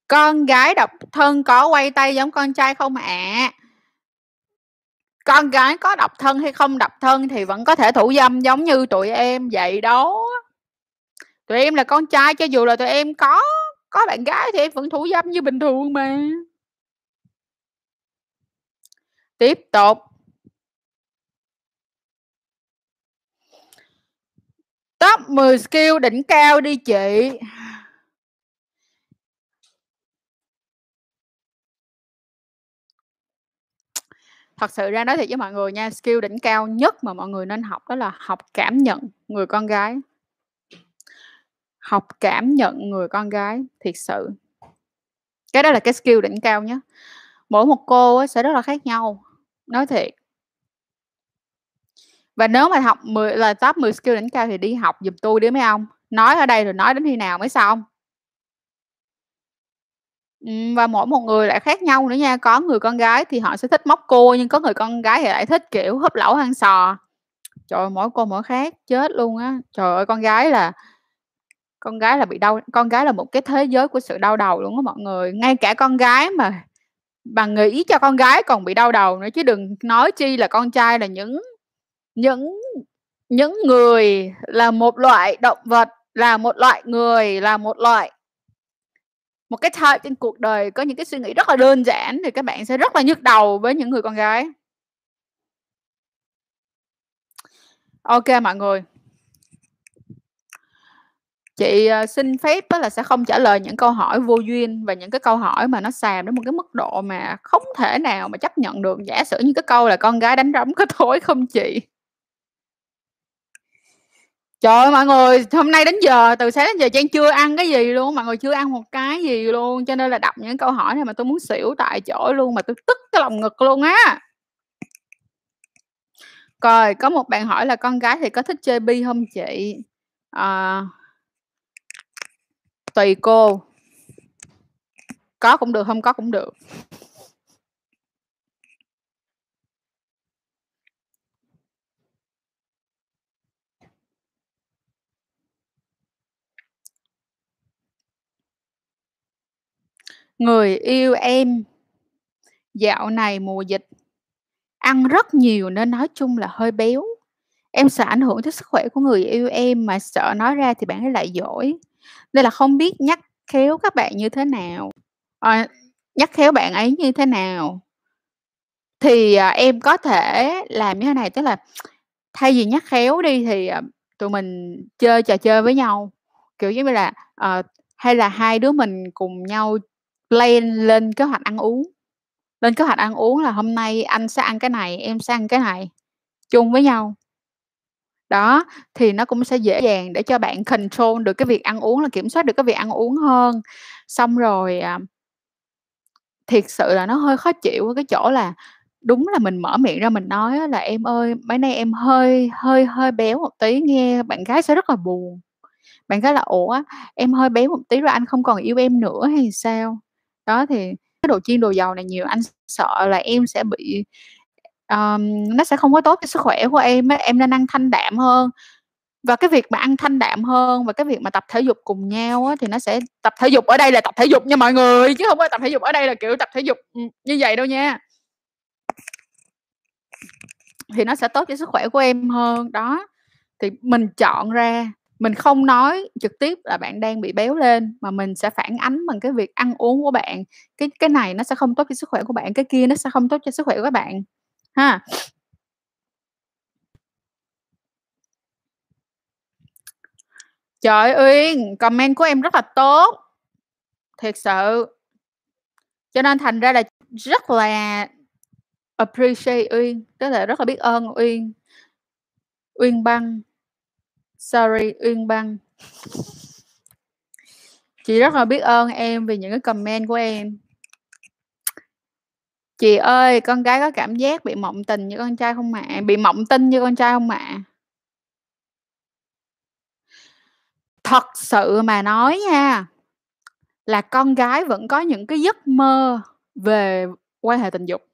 Con gái độc thân có quay tay giống con trai không ạ? Con gái có độc thân hay không độc thân thì vẫn có thể thủ dâm giống như tụi em, vậy đó. Tụi em là con trai cho dù là tụi em có có bạn gái thì em vẫn thủ dâm như bình thường mà. Tiếp tục. Top 10 skill đỉnh cao đi chị. Thật sự ra nói thiệt với mọi người nha, skill đỉnh cao nhất mà mọi người nên học đó là học cảm nhận người con gái. Học cảm nhận người con gái, thiệt sự. Cái đó là cái skill đỉnh cao nhất. Mỗi một cô ấy sẽ rất là khác nhau, nói thiệt. Và nếu mà học 10 là top 10 skill đỉnh cao thì đi học giùm tôi đi mấy ông. Nói ở đây rồi nói đến khi nào mới xong. Ừm, và mỗi một người lại khác nhau nữa nha. Có người con gái thì họ sẽ thích móc cua, nhưng có người con gái thì lại thích, kiểu, húp lẩu ăn sò. Trời ơi, mỗi cô mỗi khác, chết luôn á. Trời ơi, con gái là con gái là bị đau con gái là một cái thế giới của sự đau đầu luôn á mọi người. Ngay cả con gái mà mà nghĩ cho con gái còn bị đau đầu nữa chứ đừng nói chi là con trai là những những những người là một loại động vật, là một loại người, là một loại một cái type trên cuộc đời có những cái suy nghĩ rất là đơn giản thì các bạn sẽ rất là nhức đầu với những người con gái. Ok mọi người. Chị, ờ, xin phép là sẽ không trả lời những câu hỏi vô duyên và những cái câu hỏi mà nó xàm đến một cái mức độ mà không thể nào mà chấp nhận được. Giả sử như cái câu là "Con gái đánh rắm có thối không chị?" Trời ơi, mọi người, hôm nay đến giờ từ sáng đến giờ Trang chưa ăn cái gì luôn mọi người chưa ăn một cái gì luôn, cho nên là đọc những câu hỏi này mà tôi muốn xỉu tại chỗ luôn, mà tôi tức cái lòng ngực luôn á. Rồi, có một bạn hỏi là "Con gái thì có thích chơi bi không chị?" À, Tùy cô. Có cũng được, không có cũng được. Người yêu em dạo này mùa dịch ăn rất nhiều nên nói chung là hơi béo. Em sợ ảnh hưởng tới sức khỏe của người yêu em mà sợ nói ra thì bạn ấy lại dỗi, nên là không biết nhắc khéo các bạn như thế nào? À, nhắc khéo bạn ấy như thế nào? Thì, à, em có thể làm như thế này, tức là thay vì nhắc khéo đi thì, à, tụi mình chơi trò chơi với nhau, kiểu giống như là, à, hay là hai đứa mình cùng nhau plan lên kế hoạch ăn uống. Lên kế hoạch ăn uống là hôm nay anh sẽ ăn cái này, em sẽ ăn cái này, chung với nhau. Đó, thì nó cũng sẽ dễ dàng để cho bạn control được cái việc ăn uống, là kiểm soát được cái việc ăn uống hơn. Xong rồi, à, thiệt sự là nó hơi khó chịu ở cái chỗ là đúng là mình mở miệng ra mình nói là "Em ơi, mấy nay em hơi hơi hơi béo một tí." Nghe bạn gái sẽ rất là buồn. Bạn gái là "Ủa, em hơi béo một tí rồi anh không còn yêu em nữa hay sao?" Đó, thì cái đồ chiên đồ dầu này nhiều, anh sợ là em sẽ bị um, nó sẽ không có tốt cho sức khỏe của em em nên ăn thanh đạm hơn. Và cái việc mà ăn thanh đạm hơn và cái việc mà tập thể dục cùng nhau á, thì nó sẽ tập thể dục ở đây là tập thể dục nha mọi người, chứ không phải tập thể dục ở đây là, kiểu, tập thể dục, như vậy đâu nha. Thì nó sẽ tốt cho sức khỏe của em hơn, đó. thì mình chọn ra, mình không nói trực tiếp là bạn đang bị béo lên, mà mình sẽ phản ánh bằng cái việc ăn uống của bạn. Cái cái này nó sẽ không tốt cho sức khỏe của bạn, cái kia nó sẽ không tốt cho sức khỏe của các bạn, ha. Trời Uyên, comment của em rất là tốt. Thiệt sự. Cho nên thành ra là rất là appreciate Uyên, tức là rất là biết ơn Uyên. Uyên Băng. Sorry, Uyên Băng. Chị rất là biết ơn em vì những cái comment của em. Chị ơi, con gái có cảm giác bị mộng tình như con trai không mẹ? Bị mộng tinh như con trai không mẹ? Thật sự mà nói nha, là con gái vẫn có những cái giấc mơ về quan hệ tình dục.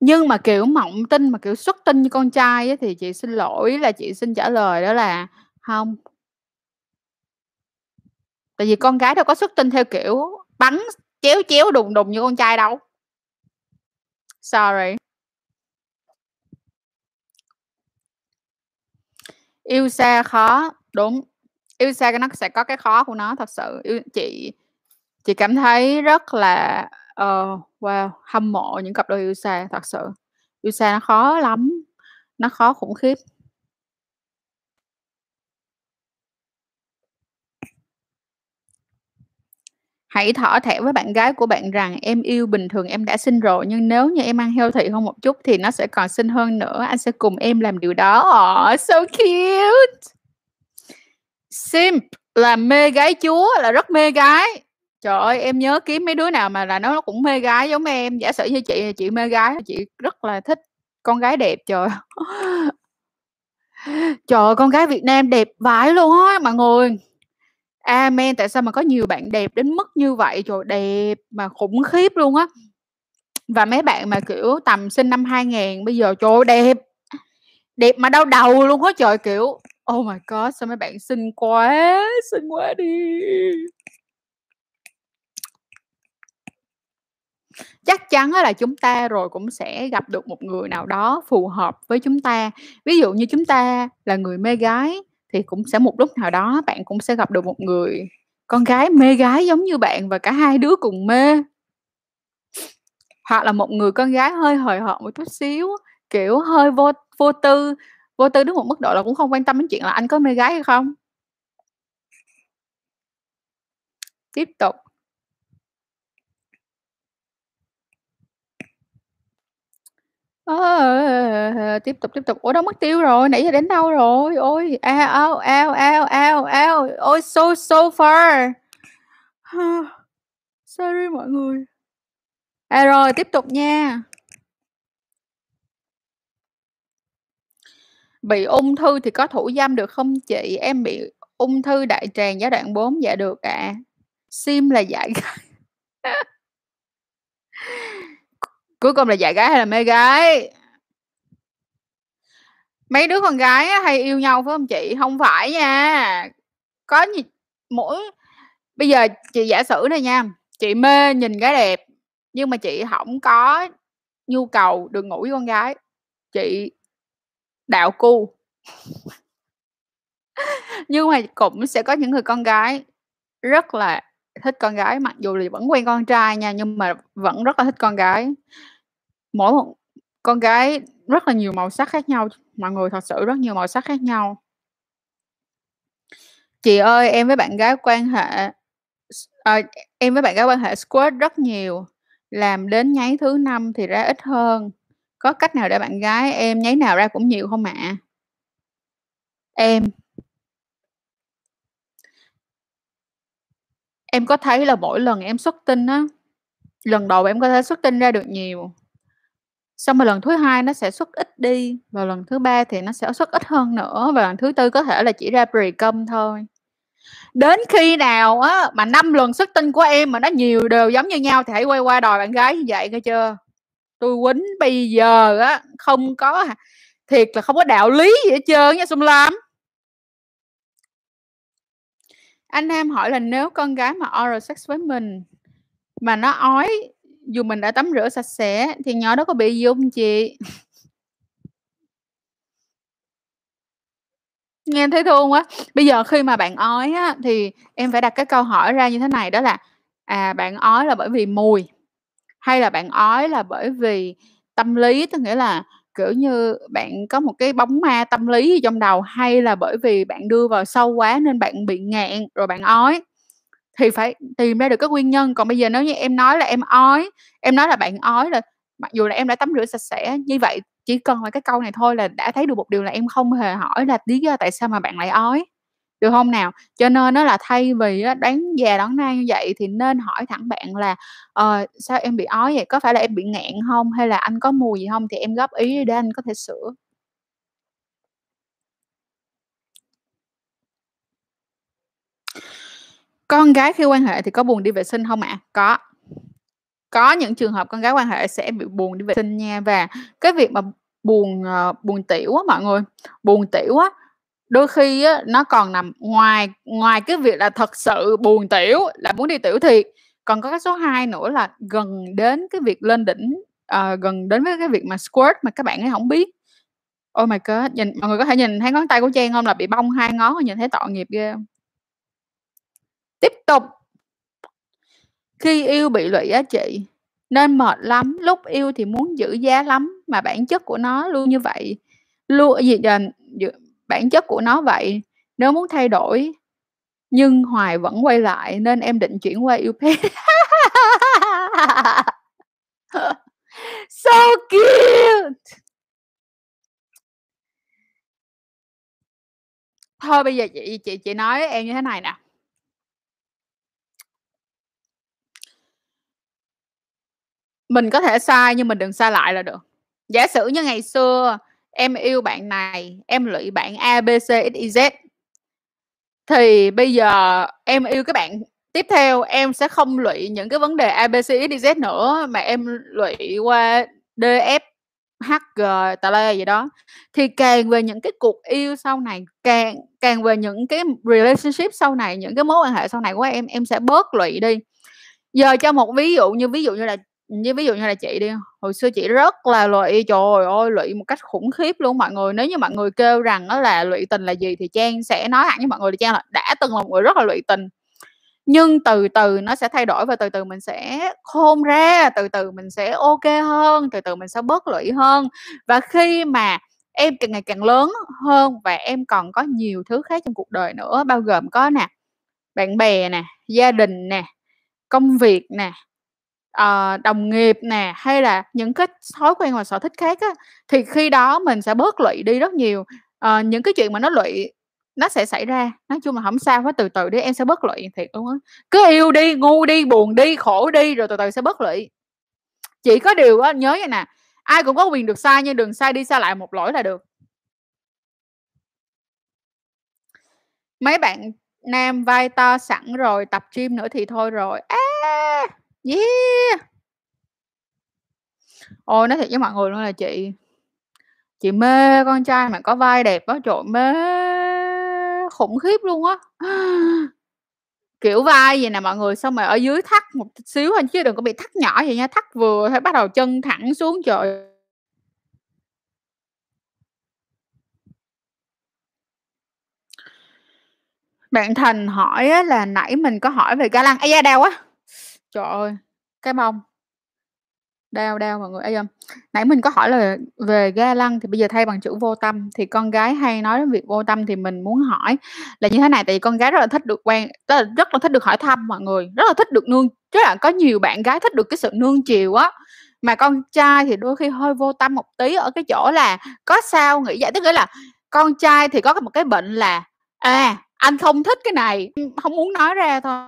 Nhưng mà, kiểu, mộng tinh mà, kiểu, xuất tinh như con trai á thì chị xin lỗi là chị xin trả lời đó là hông. Tại vì con gái đâu có xuất tinh theo kiểu bắn chéo chéo, đùng đùng như con trai đâu. Sorry. Yêu xa khó, đúng. Yêu xa nó sẽ có cái khó của nó thật sự. Yêu chị chị cảm thấy rất là, ờ, wow, hâm mộ những cặp đôi yêu xa, thật sự. Yêu xa nó khó lắm, nó khó khủng khiếp. Hãy thỏ thẻ với bạn gái của bạn rằng "Em yêu bình thường em đã xinh rồi, nhưng nếu như em ăn healthy hơn một chút thì nó sẽ còn xinh hơn nữa, anh sẽ cùng em làm điều đó." oh so cute! Simp là mê gái chúa, là rất mê gái. Trời ơi, em nhớ kiếm mấy đứa nào mà là nó cũng mê gái giống em. Giả sử như chị, chị mê gái, chị rất là thích con gái đẹp, trời Trời ơi, con gái Việt Nam đẹp vãi luôn á mọi người. Amen, tại sao mà có nhiều bạn đẹp đến mức như vậy, trời, đẹp mà khủng khiếp luôn á. Và mấy bạn mà, kiểu, tầm sinh năm 2000 bây giờ, trời ơi, đẹp, đẹp mà đau đầu luôn á trời, kiểu, oh my God, sao mấy bạn xinh quá, xinh quá đi. Chắc chắn là chúng ta rồi cũng sẽ gặp được một người nào đó phù hợp với chúng ta. Ví dụ như chúng ta là người mê gái thì cũng sẽ một lúc nào đó bạn cũng sẽ gặp được một người con gái mê gái giống như bạn và cả hai đứa cùng mê. Hoặc là một người con gái hơi hời hợt một chút xíu, kiểu, hơi vô vô tư, vô tư đến một mức độ là cũng không quan tâm đến chuyện là anh có mê gái hay không. Tiếp tục. Ơ, tiếp tục, tiếp tục. Ủa, đâu mất tiêu rồi? Nãy giờ đến đâu rồi? Ôi, a, ao, ao, ao, ao, ao, ôi, so, so far. Sorry mọi người. À, rồi, tiếp tục nha. Bị ung thư thì có thủ dâm được không chị? Em bị ung thư đại tràng giai đoạn 4, dạ được ạ. À. Sim là dạ. Cuối cùng là dạy gái hay là mê gái? Mấy đứa con gái hay yêu nhau, phải không chị? không phải nha, có gì mỗi bây giờ chị giả sử này nha, chị mê nhìn gái đẹp, nhưng mà chị không có nhu cầu được ngủ với con gái, chị đạo cu. Nhưng mà cũng sẽ có những người con gái rất là thích con gái, mặc dù là vẫn quen con trai nha, nhưng mà vẫn rất là thích con gái. Mỗi một con gái rất là nhiều màu sắc khác nhau, mọi người, thật sự rất nhiều màu sắc khác nhau. Chị ơi, em với bạn gái quan hệ à, em với bạn gái quan hệ squirt rất nhiều, làm đến nháy thứ năm thì ra ít hơn. Có cách nào để bạn gái em nháy nào ra cũng nhiều không ạ? Em. Em có thấy là mỗi lần em xuất tinh á, lần đầu em có thể xuất tinh ra được nhiều. Xong rồi lần thứ hai nó sẽ xuất ít đi, và lần thứ ba thì nó sẽ xuất ít hơn nữa, và lần thứ tư có thể là chỉ ra precum thôi. Đến khi nào á mà năm lần xuất tinh của em mà nó nhiều đều giống như nhau thì hãy quay qua đòi bạn gái như vậy nghe chưa? tôi quýnh bây giờ á, không có thiệt là không có đạo lý gì hết trơn nha Xuân Lam. Anh Nam hỏi là nếu con gái mà oral sex với mình mà nó ói dù mình đã tắm rửa sạch sẽ thì nhỏ đó có bị gì không chị? Nghe thấy thương quá. Bây giờ khi mà bạn ói á, thì em phải đặt cái câu hỏi ra như thế này đó là, à, bạn ói là bởi vì mùi, hay là bạn ói là bởi vì tâm lý, tức nghĩa là, kiểu như, bạn có một cái bóng ma tâm lý trong đầu, hay là bởi vì bạn đưa vào sâu quá nên bạn bị ngạn rồi bạn ói, thì phải tìm ra được cái nguyên nhân. Còn bây giờ nếu như em nói là em ói, em nói là bạn ói là mặc dù là em đã tắm rửa sạch sẽ, như vậy chỉ cần là cái câu này thôi là đã thấy được một điều là em không hề hỏi là lý do tại sao mà bạn lại ói, được không nào? Cho nên nó là thay vì đoán già đoán nay như vậy thì nên hỏi thẳng bạn là "Ờ, sao em bị ói vậy? Có phải là em bị ngạn không Hay là anh có mùi gì không Thì em góp ý để anh có thể sửa." Con gái khi quan hệ thì có buồn đi vệ sinh không ạ? Có. Có những trường hợp con gái quan hệ sẽ bị buồn đi vệ sinh nha, và cái việc mà buồn, uh, buồn tiểu á mọi người, buồn tiểu á, đôi khi á nó còn nằm ngoài ngoài cái việc là thật sự buồn tiểu là muốn đi tiểu thiệt, còn có cái số 2 nữa là gần đến cái việc lên đỉnh, uh, gần đến với cái việc mà squirt mà các bạn ấy không biết. Oh my God! Nhìn mọi người có thể nhìn thấy ngón tay của Trang không là bị bong hai ngón nhìn thấy tội nghiệp ghê không Tiếp tục. Khi yêu bị lụy á chị, nên mệt lắm, lúc yêu thì muốn giữ giá lắm, mà bản chất của nó luôn như vậy, luôn gì bản chất của nó vậy, nếu muốn thay đổi nhưng hoài vẫn quay lại nên em định chuyển qua yêu pet. So cute! Thôi bây giờ chị chị chị nói em như thế này nè. Mình có thể sai nhưng mình đừng sai lại là được. Giả sử như ngày xưa em yêu bạn này, em lụy bạn A, B, C, X, Y, Z thì bây giờ em yêu cái bạn tiếp theo, em sẽ không lụy những cái vấn đề A, B, C, X, Y, Z nữa, mà em lụy qua D, F, H, G, tà lê gì đó. Thì càng về những cái cuộc yêu sau này, càng càng về những cái relationship sau này, những cái mối quan hệ sau này của em, em sẽ bớt lụy đi. Giờ cho một ví dụ như ví dụ như là như ví dụ như là chị đi, hồi xưa chị rất là lụy, trời ơi, lụy một cách khủng khiếp luôn mọi người. Nếu như mọi người kêu rằng đó là lụy tình là gì thì Trang sẽ nói hẳn với mọi người là Trang là đã từng là một người rất là lụy tình. Nhưng từ từ nó sẽ thay đổi và từ từ mình sẽ khôn ra, từ từ mình sẽ ok hơn, từ từ mình sẽ bớt lụy hơn. Và khi mà em càng ngày càng lớn hơn và em còn có nhiều thứ khác trong cuộc đời nữa, bao gồm có nè, bạn bè nè, gia đình nè, công việc nè, ờ, đồng nghiệp nè, hay là những cái thói quen và sở thích khác á, thì khi đó mình sẽ bớt lụy đi rất nhiều. Ờ, những cái chuyện mà nó lụy nó sẽ xảy ra, nói chung là hổng sao hết, từ từ đi em sẽ bớt lụy, thiệt luôn á. Cứ yêu đi, ngu đi, buồn đi, khổ đi rồi từ từ sẽ bớt lụy. Chỉ có điều á nhớ vậy nè, ai cũng có quyền được sai nhưng đừng sai đi sai lại một lỗi là được. Mấy bạn nam vai to sẵn rồi, tập gym nữa thì thôi rồi. A! Yeah! Ôi, nói thiệt với mọi người luôn là chị chị mê con trai mà có vai đẹp á, trời ơi, mê khủng khiếp luôn á. Kiểu vai vầy nè mọi người, xong rồi ở dưới thắt một xíu thôi chứ đừng có bị thắt nhỏ vậy nha, thắt vừa thôi bắt đầu chân thẳng xuống, trời Bạn Thành hỏi á là nãy mình có hỏi về ga lăng ây da, đau quá! Trời ơi, cái mông. Đau, đau mọi người, ây da. Nãy mình có hỏi là về ga lăng thì bây giờ thay bằng chữ vô tâm, thì con gái hay nói đến việc vô tâm thì mình muốn hỏi là như thế này, tại vì con gái rất là thích được quen tức là rất là thích được hỏi thăm mọi người, rất là thích được nương rất là có nhiều bạn gái thích được cái sự nương chiều á, mà con trai thì đôi khi hơi vô tâm một tí ở cái chỗ là có sao nghĩ vậy. Tức nghĩa là con trai thì có một cái bệnh là, à, anh không thích cái này, không muốn nói ra thôi.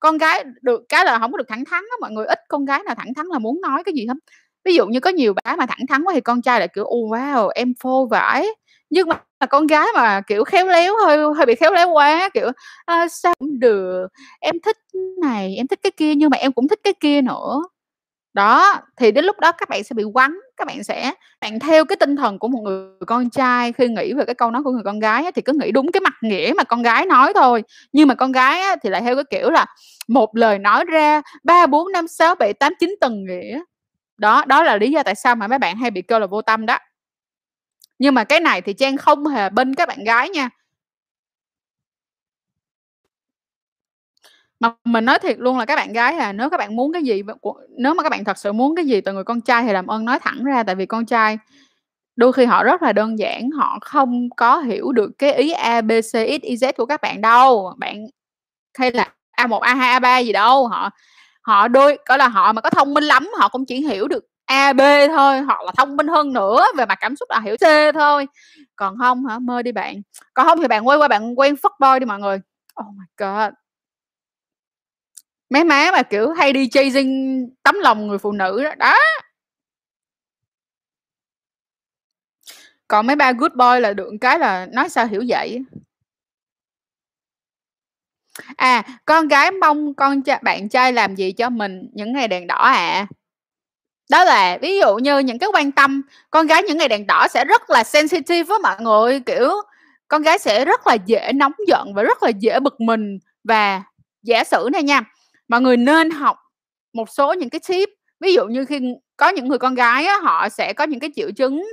Con gái được cái là không có được thẳng thắn đó mọi người ít con gái nào thẳng thắn là muốn nói cái gì lắm. Ví dụ như có nhiều bé mà thẳng thắn quá thì con trai lại kiểu: oh wow, em phô vải Nhưng mà con gái mà, kiểu, khéo léo, hơi hơi bị khéo léo quá, kiểu: à, sao cũng được, em thích này, em thích cái kia nhưng mà em cũng thích cái kia nữa." Đó, thì đến lúc đó các bạn sẽ bị quắn, các bạn sẽ bạn theo cái tinh thần của một người con trai khi nghĩ về cái câu nói của người con gái á, thì cứ nghĩ đúng cái mặt nghĩa mà con gái nói thôi. Nhưng mà con gái á thì lại theo cái kiểu là một lời nói ra 3, 4, 5, 6, 7, 8, 9 tầng nghĩa. Đó, đó là lý do tại sao mà mấy bạn hay bị kêu là vô tâm đó. Nhưng mà cái này thì Trang không hề bên các bạn gái nha, Mà mình nói thiệt luôn là các bạn gái à, nếu các bạn muốn cái gì nếu mà các bạn thật sự muốn cái gì từ người con trai thì làm ơn nói thẳng ra, tại vì con trai đôi khi họ rất là đơn giản, họ không có hiểu được cái ý A, B, C, X, Y, Z của các bạn đâu. Bạn hay là A1, A2, A3 gì đâu, họ họ đôi có là, họ mà có thông minh lắm, họ cũng chỉ hiểu được A, B thôi, hoặc là thông minh hơn nữa về mặt cảm xúc là hiểu C thôi. Còn không hả, mơ đi bạn. Còn không thì bạn quay qua bạn quen fuckboy đi mọi người. Oh my God! Mấy má mà, kiểu, hay đi chasing tấm lòng người phụ nữ đó, đó. Còn mấy ba good boy là được cái là nói sao hiểu vậy. À, con gái mong con cha, bạn trai làm gì cho mình những ngày đèn đỏ ạ? À? Đó là ví dụ như những cái quan tâm con gái những ngày đèn đỏ sẽ rất là sensitive với mọi người, kiểu, con gái sẽ rất là dễ nóng giận và rất là dễ bực mình. Và giả sử này nha, mọi người nên học một số những cái tip, ví dụ như khi có những người con gái á, họ sẽ có những cái triệu chứng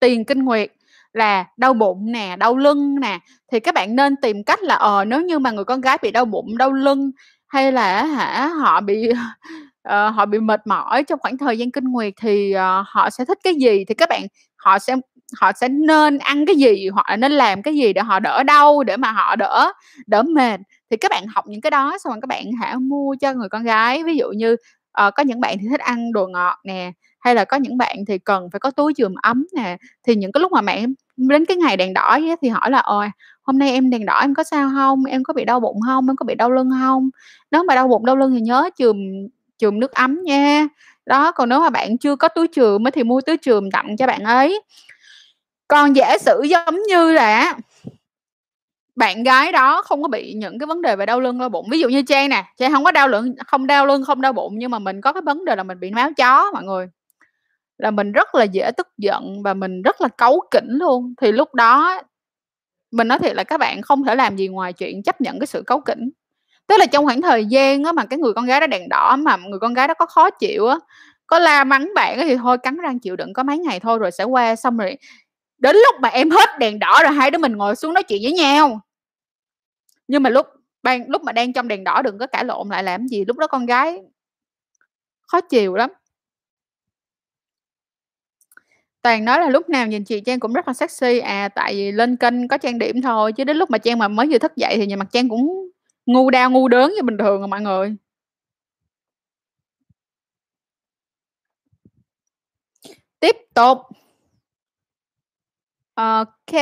tiền kinh nguyệt là đau bụng nè, đau lưng nè, thì các bạn nên tìm cách là, ờ, nếu như mà người con gái bị đau bụng, đau lưng hay là hả, họ bị, uh, họ bị mệt mỏi trong khoảng thời gian kinh nguyệt thì, uh, họ sẽ thích cái gì? Thì các bạn họ sẽ họ sẽ nên ăn cái gì? Hoặc là nên làm cái gì để họ đỡ đau, để mà họ đỡ đỡ mệt. Thì các bạn học những cái đó xong rồi các bạn hả, mua cho người con gái, ví dụ như, uh, có những bạn thì thích ăn đồ ngọt nè, hay là có những bạn thì cần phải có túi chườm ấm nè. Thì những cái lúc mà mẹ đến cái ngày đèn đỏ ấy, thì hỏi là ôi hôm nay em đèn đỏ em có sao không Em có bị đau bụng không Em có bị đau lưng không Nếu mà đau bụng, đau lưng thì nhớ chườm chườm nước ấm nha." Đó, còn nếu mà bạn chưa có túi chườm thì mua túi chườm tặng cho bạn ấy. Còn giả sử giống như là bạn gái đó không có bị những cái vấn đề về đau lưng, đau bụng, ví dụ như Trang nè, Trang không có đau lưng không đau lưng, không đau bụng nhưng mà mình có cái vấn đề là mình bị máu chó mọi người. Là mình rất là dễ tức giận và mình rất là cấu kỉnh luôn, thì lúc đó mình nói thiệt là các bạn không thể làm gì ngoài chuyện chấp nhận cái sự cấu kỉnh. Tức là trong khoảng thời gian á mà cái người con gái đó đèn đỏ mà người con gái đó có khó chịu á, có la mắng bạn thì thôi cắn răng chịu đựng có mấy ngày thôi rồi sẽ qua, xong rồi đến lúc mà em hết đèn đỏ rồi hai đứa mình ngồi xuống nói chuyện với nhau. Nhưng mà lúc ban lúc mà đang trong đèn đỏ đừng có cãi lộn lại làm gì, lúc đó con gái khó chịu lắm. Toàn nói là lúc nào nhìn chị Trang cũng rất là sexy, à, tại vì lên kênh có trang điểm thôi, chứ đến lúc mà Trang mà mới vừa thức dậy thì nhìn mặt Trang cũng ngu đao ngu đớn như bình thường rồi mọi người. Tiếp tục. OK.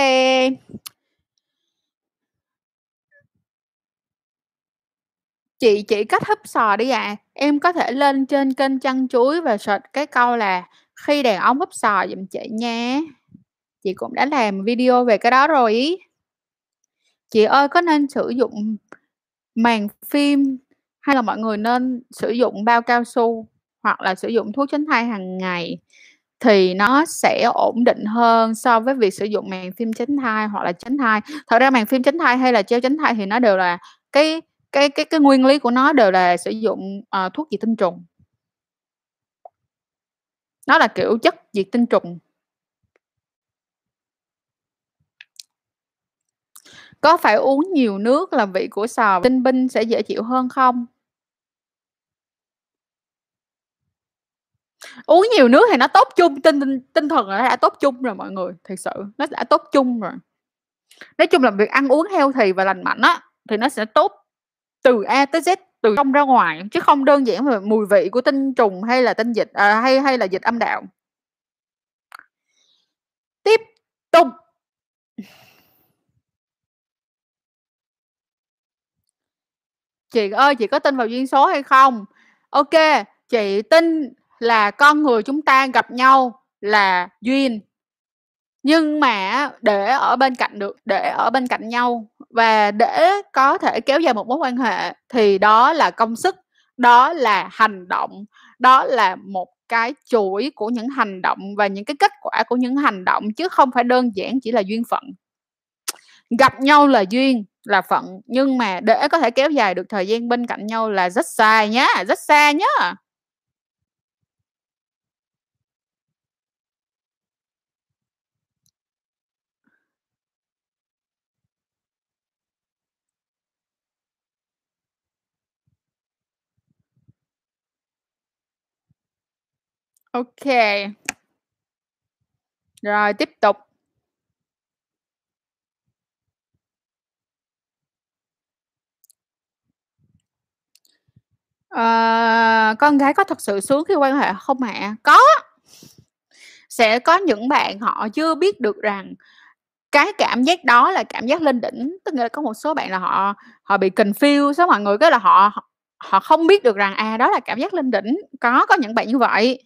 Chị chỉ cách húp sò đi à, em có thể lên trên kênh Chăn Chuối và search cái câu là "Khi đàn ông húp sò" giùm chị nha. Chị cũng đã làm video về cái đó rồi ấy. Chị ơi có nên sử dụng màng phim hay là mọi người nên sử dụng bao cao su hoặc là sử dụng thuốc tránh thai hàng ngày thì nó sẽ ổn định hơn so với việc sử dụng màng phim tránh thai hoặc là tránh thai. Thật ra màng phim tránh thai hay là treo tránh thai thì nó đều là cái cái cái cái nguyên lý của nó đều là sử dụng, uh, thuốc diệt tinh trùng. Nó là, kiểu, chất diệt tinh trùng. Có phải uống nhiều nước là vị của sò tinh binh sẽ dễ chịu hơn không? Uống nhiều nước thì nó tốt chung, tinh tinh tinh thần là đã tốt chung rồi mọi người, thật sự, nó đã tốt chung rồi. Nói chung là việc ăn uống healthy và lành mạnh á, thì nó sẽ tốt từ A tới Z, từ trong ra ngoài, chứ không đơn giản về mùi vị của tinh trùng hay là tinh dịch, à, hay hay là dịch âm đạo. Tiếp tục. Chị ơi, chị có tin vào duyên số hay không? ok chị tin là con người chúng ta gặp nhau là duyên. Nhưng mà để ở bên cạnh được để ở bên cạnh nhau và để có thể kéo dài một mối quan hệ thì đó là công sức, đó là hành động, đó là một cái chuỗi của những hành động và những cái kết quả của những hành động chứ không phải đơn giản chỉ là duyên phận. Gặp nhau là duyên, là phận, nhưng mà để có thể kéo dài được thời gian bên cạnh nhau là rất xa nhá, rất xa nhá. OK. Rồi, tiếp tục. À, con gái có thật sự sướng khi quan hệ không ạ? Có. Sẽ có những bạn họ chưa biết được rằng cái cảm giác đó là cảm giác lên đỉnh, tức là có một số bạn là họ họ bị kinh phiêu, số mọi người, cái là họ họ họ không biết được rằng, à, đó là cảm giác lên đỉnh, có, có những bạn như vậy.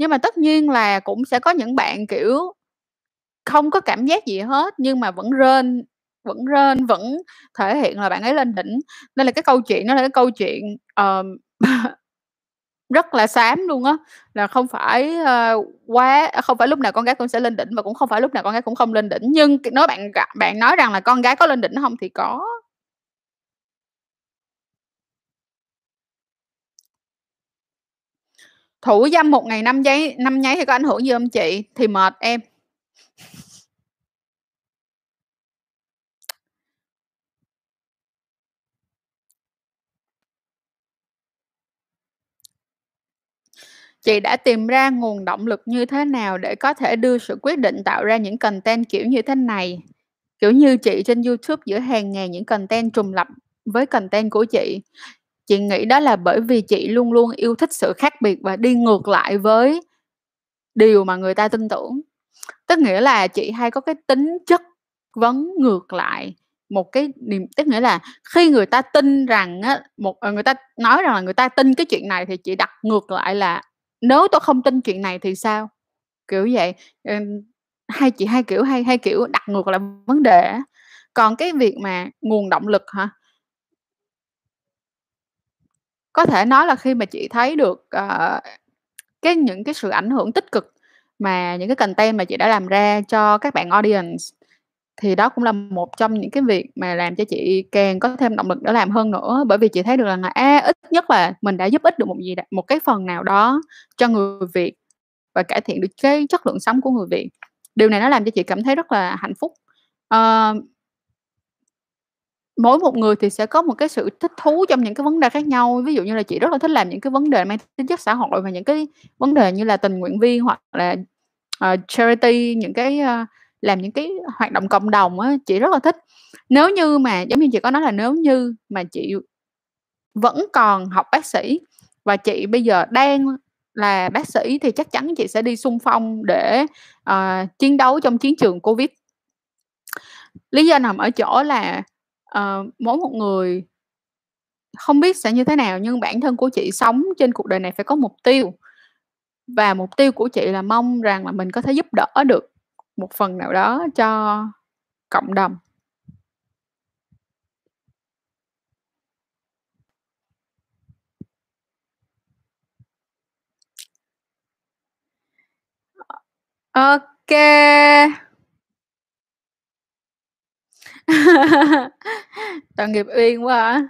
Nhưng mà tất nhiên là cũng sẽ có những bạn, kiểu, không có cảm giác gì hết nhưng mà vẫn rên, vẫn rên, vẫn thể hiện là bạn ấy lên đỉnh. Nên là cái câu chuyện đó là cái câu chuyện, ờm, rất là xám luôn á, là không phải, uh, quá à, không phải lúc nào con gái cũng sẽ lên đỉnh và cũng không phải lúc nào con gái cũng không lên đỉnh, nhưng nếu nói bạn bạn nói rằng là con gái có lên đỉnh không thì có. Thủ dâm một ngày năm giây năm nháy thì có ảnh hưởng gì không chị? Thì mệt em. Chị đã tìm ra nguồn động lực như thế nào để có thể đưa sự quyết định tạo ra những content kiểu như thế này? Kiểu như chị trên YouTube giữa hàng ngàn những content trùng lập với content của chị. Chị nghĩ đó là bởi vì chị luôn luôn yêu thích sự khác biệt và đi ngược lại với điều mà người ta tin tưởng. Tức nghĩa là chị hay có cái tính chất vấn ngược lại một cái niềm tức nghĩa là khi người ta tin rằng á, một ờ, người ta nói rằng là người ta tin cái chuyện này thì chị đặt ngược lại là "Nếu tôi không tin chuyện này thì sao?" Kiểu vậy. Ờ, hay chị hay, kiểu, hay hay, kiểu, đặt ngược lại vấn đề. Còn cái việc mà nguồn động lực hả? Có thể nói là khi mà chị thấy được, ờ, cái những cái sự ảnh hưởng tích cực mà những cái content mà chị đã làm ra cho các bạn audience, thì đó cũng là một trong những cái việc mà làm cho chị càng có thêm động lực để làm hơn nữa. Bởi vì chị thấy được rằng là, à, ít nhất là mình đã giúp ích được một gì đ một cái phần nào đó cho người Việt và cải thiện được cái chất lượng sống của người Việt. Điều này nó làm cho chị cảm thấy rất là hạnh phúc. Ờ mỗi một người thì sẽ có một cái sự thích thú trong những cái vấn đề khác nhau. Ví dụ như là chị rất là thích làm những cái vấn đề mang tính chất xã hội và những cái vấn đề như là tình nguyện viên hoặc là, uh, charity, những cái, uh, làm những cái hoạt động cộng đồng á, chị rất là thích. Nếu như mà giống như chị có nói là nếu như mà chị vẫn còn học bác sĩ và chị bây giờ đang là bác sĩ thì chắc chắn chị sẽ đi xung phong để, uh, chiến đấu trong chiến trường Covid. Lý do nằm ở chỗ là, ờ, mỗi một người không biết sẽ như thế nào nhưng bản thân của chị sống trên cuộc đời này phải có mục tiêu. Và mục tiêu của chị là mong rằng là mình có thể giúp đỡ được một phần nào đó cho cộng đồng. Ờ, ok. Tội nghiệp Uyên quá à.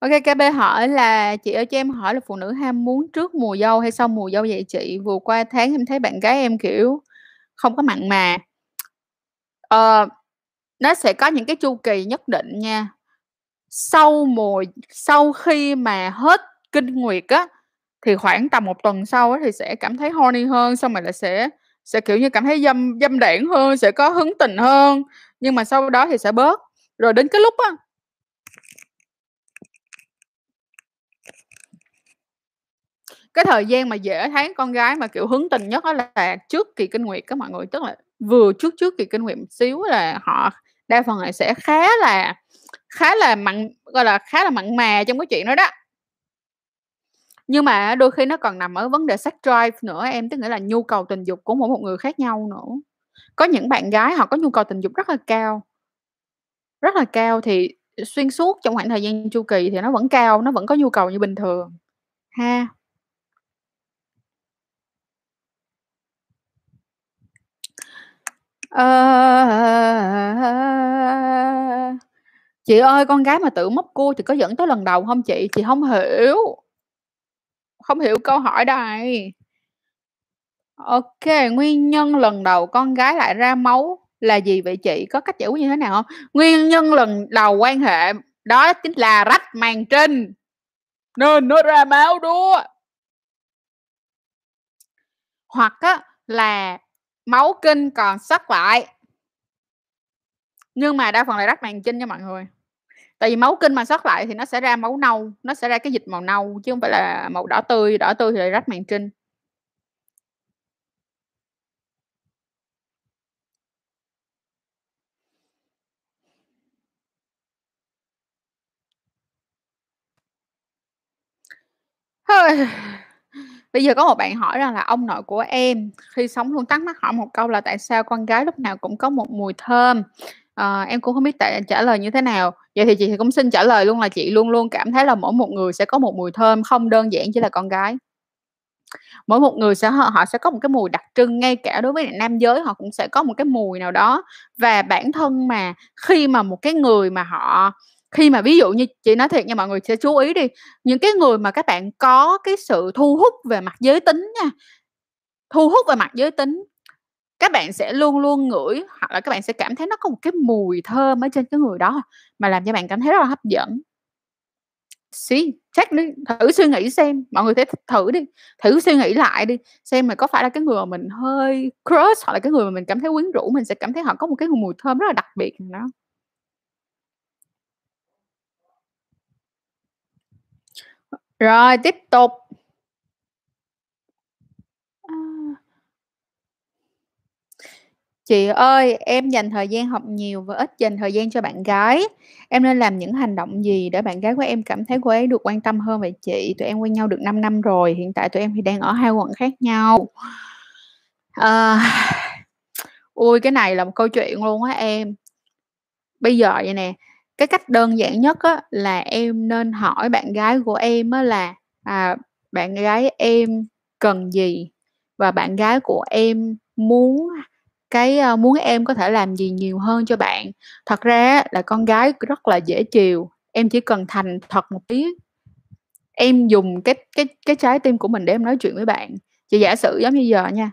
OK, KB hỏi là "Chị ơi cho em hỏi là phụ nữ ham muốn trước mùa dâu hay sau mùa dâu vậy chị? Vừa qua tháng em thấy bạn gái em, kiểu, không có mặn mà." Ờ, nó sẽ có những cái chu kỳ nhất định nha. Sau mùa sau khi mà hết kinh nguyệt á, thì khoảng tầm một tuần sau á thì sẽ cảm thấy horny hơn, xong rồi là sẽ sẽ, kiểu như, cảm thấy dâm dâm đản hơn, sẽ có hứng tình hơn, nhưng mà sau đó thì sẽ bớt. Rồi đến cái lúc á cái thời gian mà dễ thấy con gái mà, kiểu, hứng tình nhất đó là trước kỳ kinh nguyệt các mọi người, tức là vừa trước trước kỳ kinh nguyệt một xíu là họ đa phần là sẽ khá là khá là mặn gọi là, khá là mặn mà trong cái chuyện đó đó. Nhưng mà á đôi khi nó còn nằm ở vấn đề sex drive nữa em, tức nghĩa là nhu cầu tình dục của mỗi một người khác nhau nữa. Có những bạn gái họ có nhu cầu tình dục rất là cao. Rất là cao thì xuyên suốt trong khoảng thời gian chu kỳ thì nó vẫn cao, nó vẫn có nhu cầu như bình thường, ha. à, chị ơi, con gái mà tự móc cua thì có dẫn tới lần đầu không chị? Chị không hiểu. Không hiểu câu hỏi đây. Ok nguyên nhân lần đầu con gái lại ra máu là gì vậy chị? Có cách giải quyết như thế nào không? Nguyên nhân lần đầu quan hệ đó chính là rách màng trinh, nên nó ra máu đúa. Hoặc á là máu kinh còn sót lại. Nhưng mà đa phần là rách màng trinh nha mọi người. Tại vì máu kinh mà sót lại thì nó sẽ ra máu nâu, nó sẽ ra cái dịch màu nâu chứ không phải là màu đỏ tươi, đỏ tươi thì lại rách màng trinh. Bây giờ có một bạn hỏi rằng là ông nội của em khi sống luôn thắc mắc hỏi một câu là "Tại sao con gái lúc nào cũng có một mùi thơm?" À, em cũng không biết tại trả lời như thế nào. Vậy thì chị thì cũng xin trả lời luôn là chị luôn luôn cảm thấy là mỗi một người sẽ có một mùi thơm, không đơn giản chỉ là con gái. Mỗi một người sẽ họ họ sẽ có một cái mùi đặc trưng, ngay cả đối với nam giới họ cũng sẽ có một cái mùi nào đó. Và bản thân mà khi mà một cái người mà họ khi mà ví dụ như chị nói thiệt nha, mọi người sẽ chú ý đi, những cái người mà các bạn có cái sự thu hút về mặt giới tính nha, thu hút về mặt giới tính, các bạn sẽ luôn luôn ngửi hoặc là các bạn sẽ cảm thấy nó có một cái mùi thơm ở trên cái người đó, mà làm cho bạn cảm thấy rất là hấp dẫn. See, check đi, thử suy nghĩ xem, mọi người thấy thử đi, thử suy nghĩ lại đi, xem là có phải là cái người mà mình hơi crush hoặc là cái người mà mình cảm thấy quyến rũ, mình sẽ cảm thấy họ có một cái mùi thơm rất là đặc biệt đó. Rồi, tiếp tục. A. Chị ơi, em dành thời gian học nhiều và ít dành thời gian cho bạn gái. Em nên làm những hành động gì để bạn gái của em cảm thấy cô ấy được quan tâm hơn vậy chị? Tụi em quen nhau được 5 năm rồi, hiện tại tụi em thì đang ở hai quận khác nhau. À, ui, cái này là một câu chuyện luôn á em. Bây giờ vậy nè, cái cách đơn giản nhất á là em nên hỏi bạn gái của em á là, à, bạn gái em cần gì và bạn gái của em muốn cái, ờ, muốn em có thể làm gì nhiều hơn cho bạn. Thật ra là con gái rất là dễ chiều, em chỉ cần thành thật một tí. Em dùng cái cái cái trái tim của mình để em nói chuyện với bạn. Chị giả sử giống như giờ nha,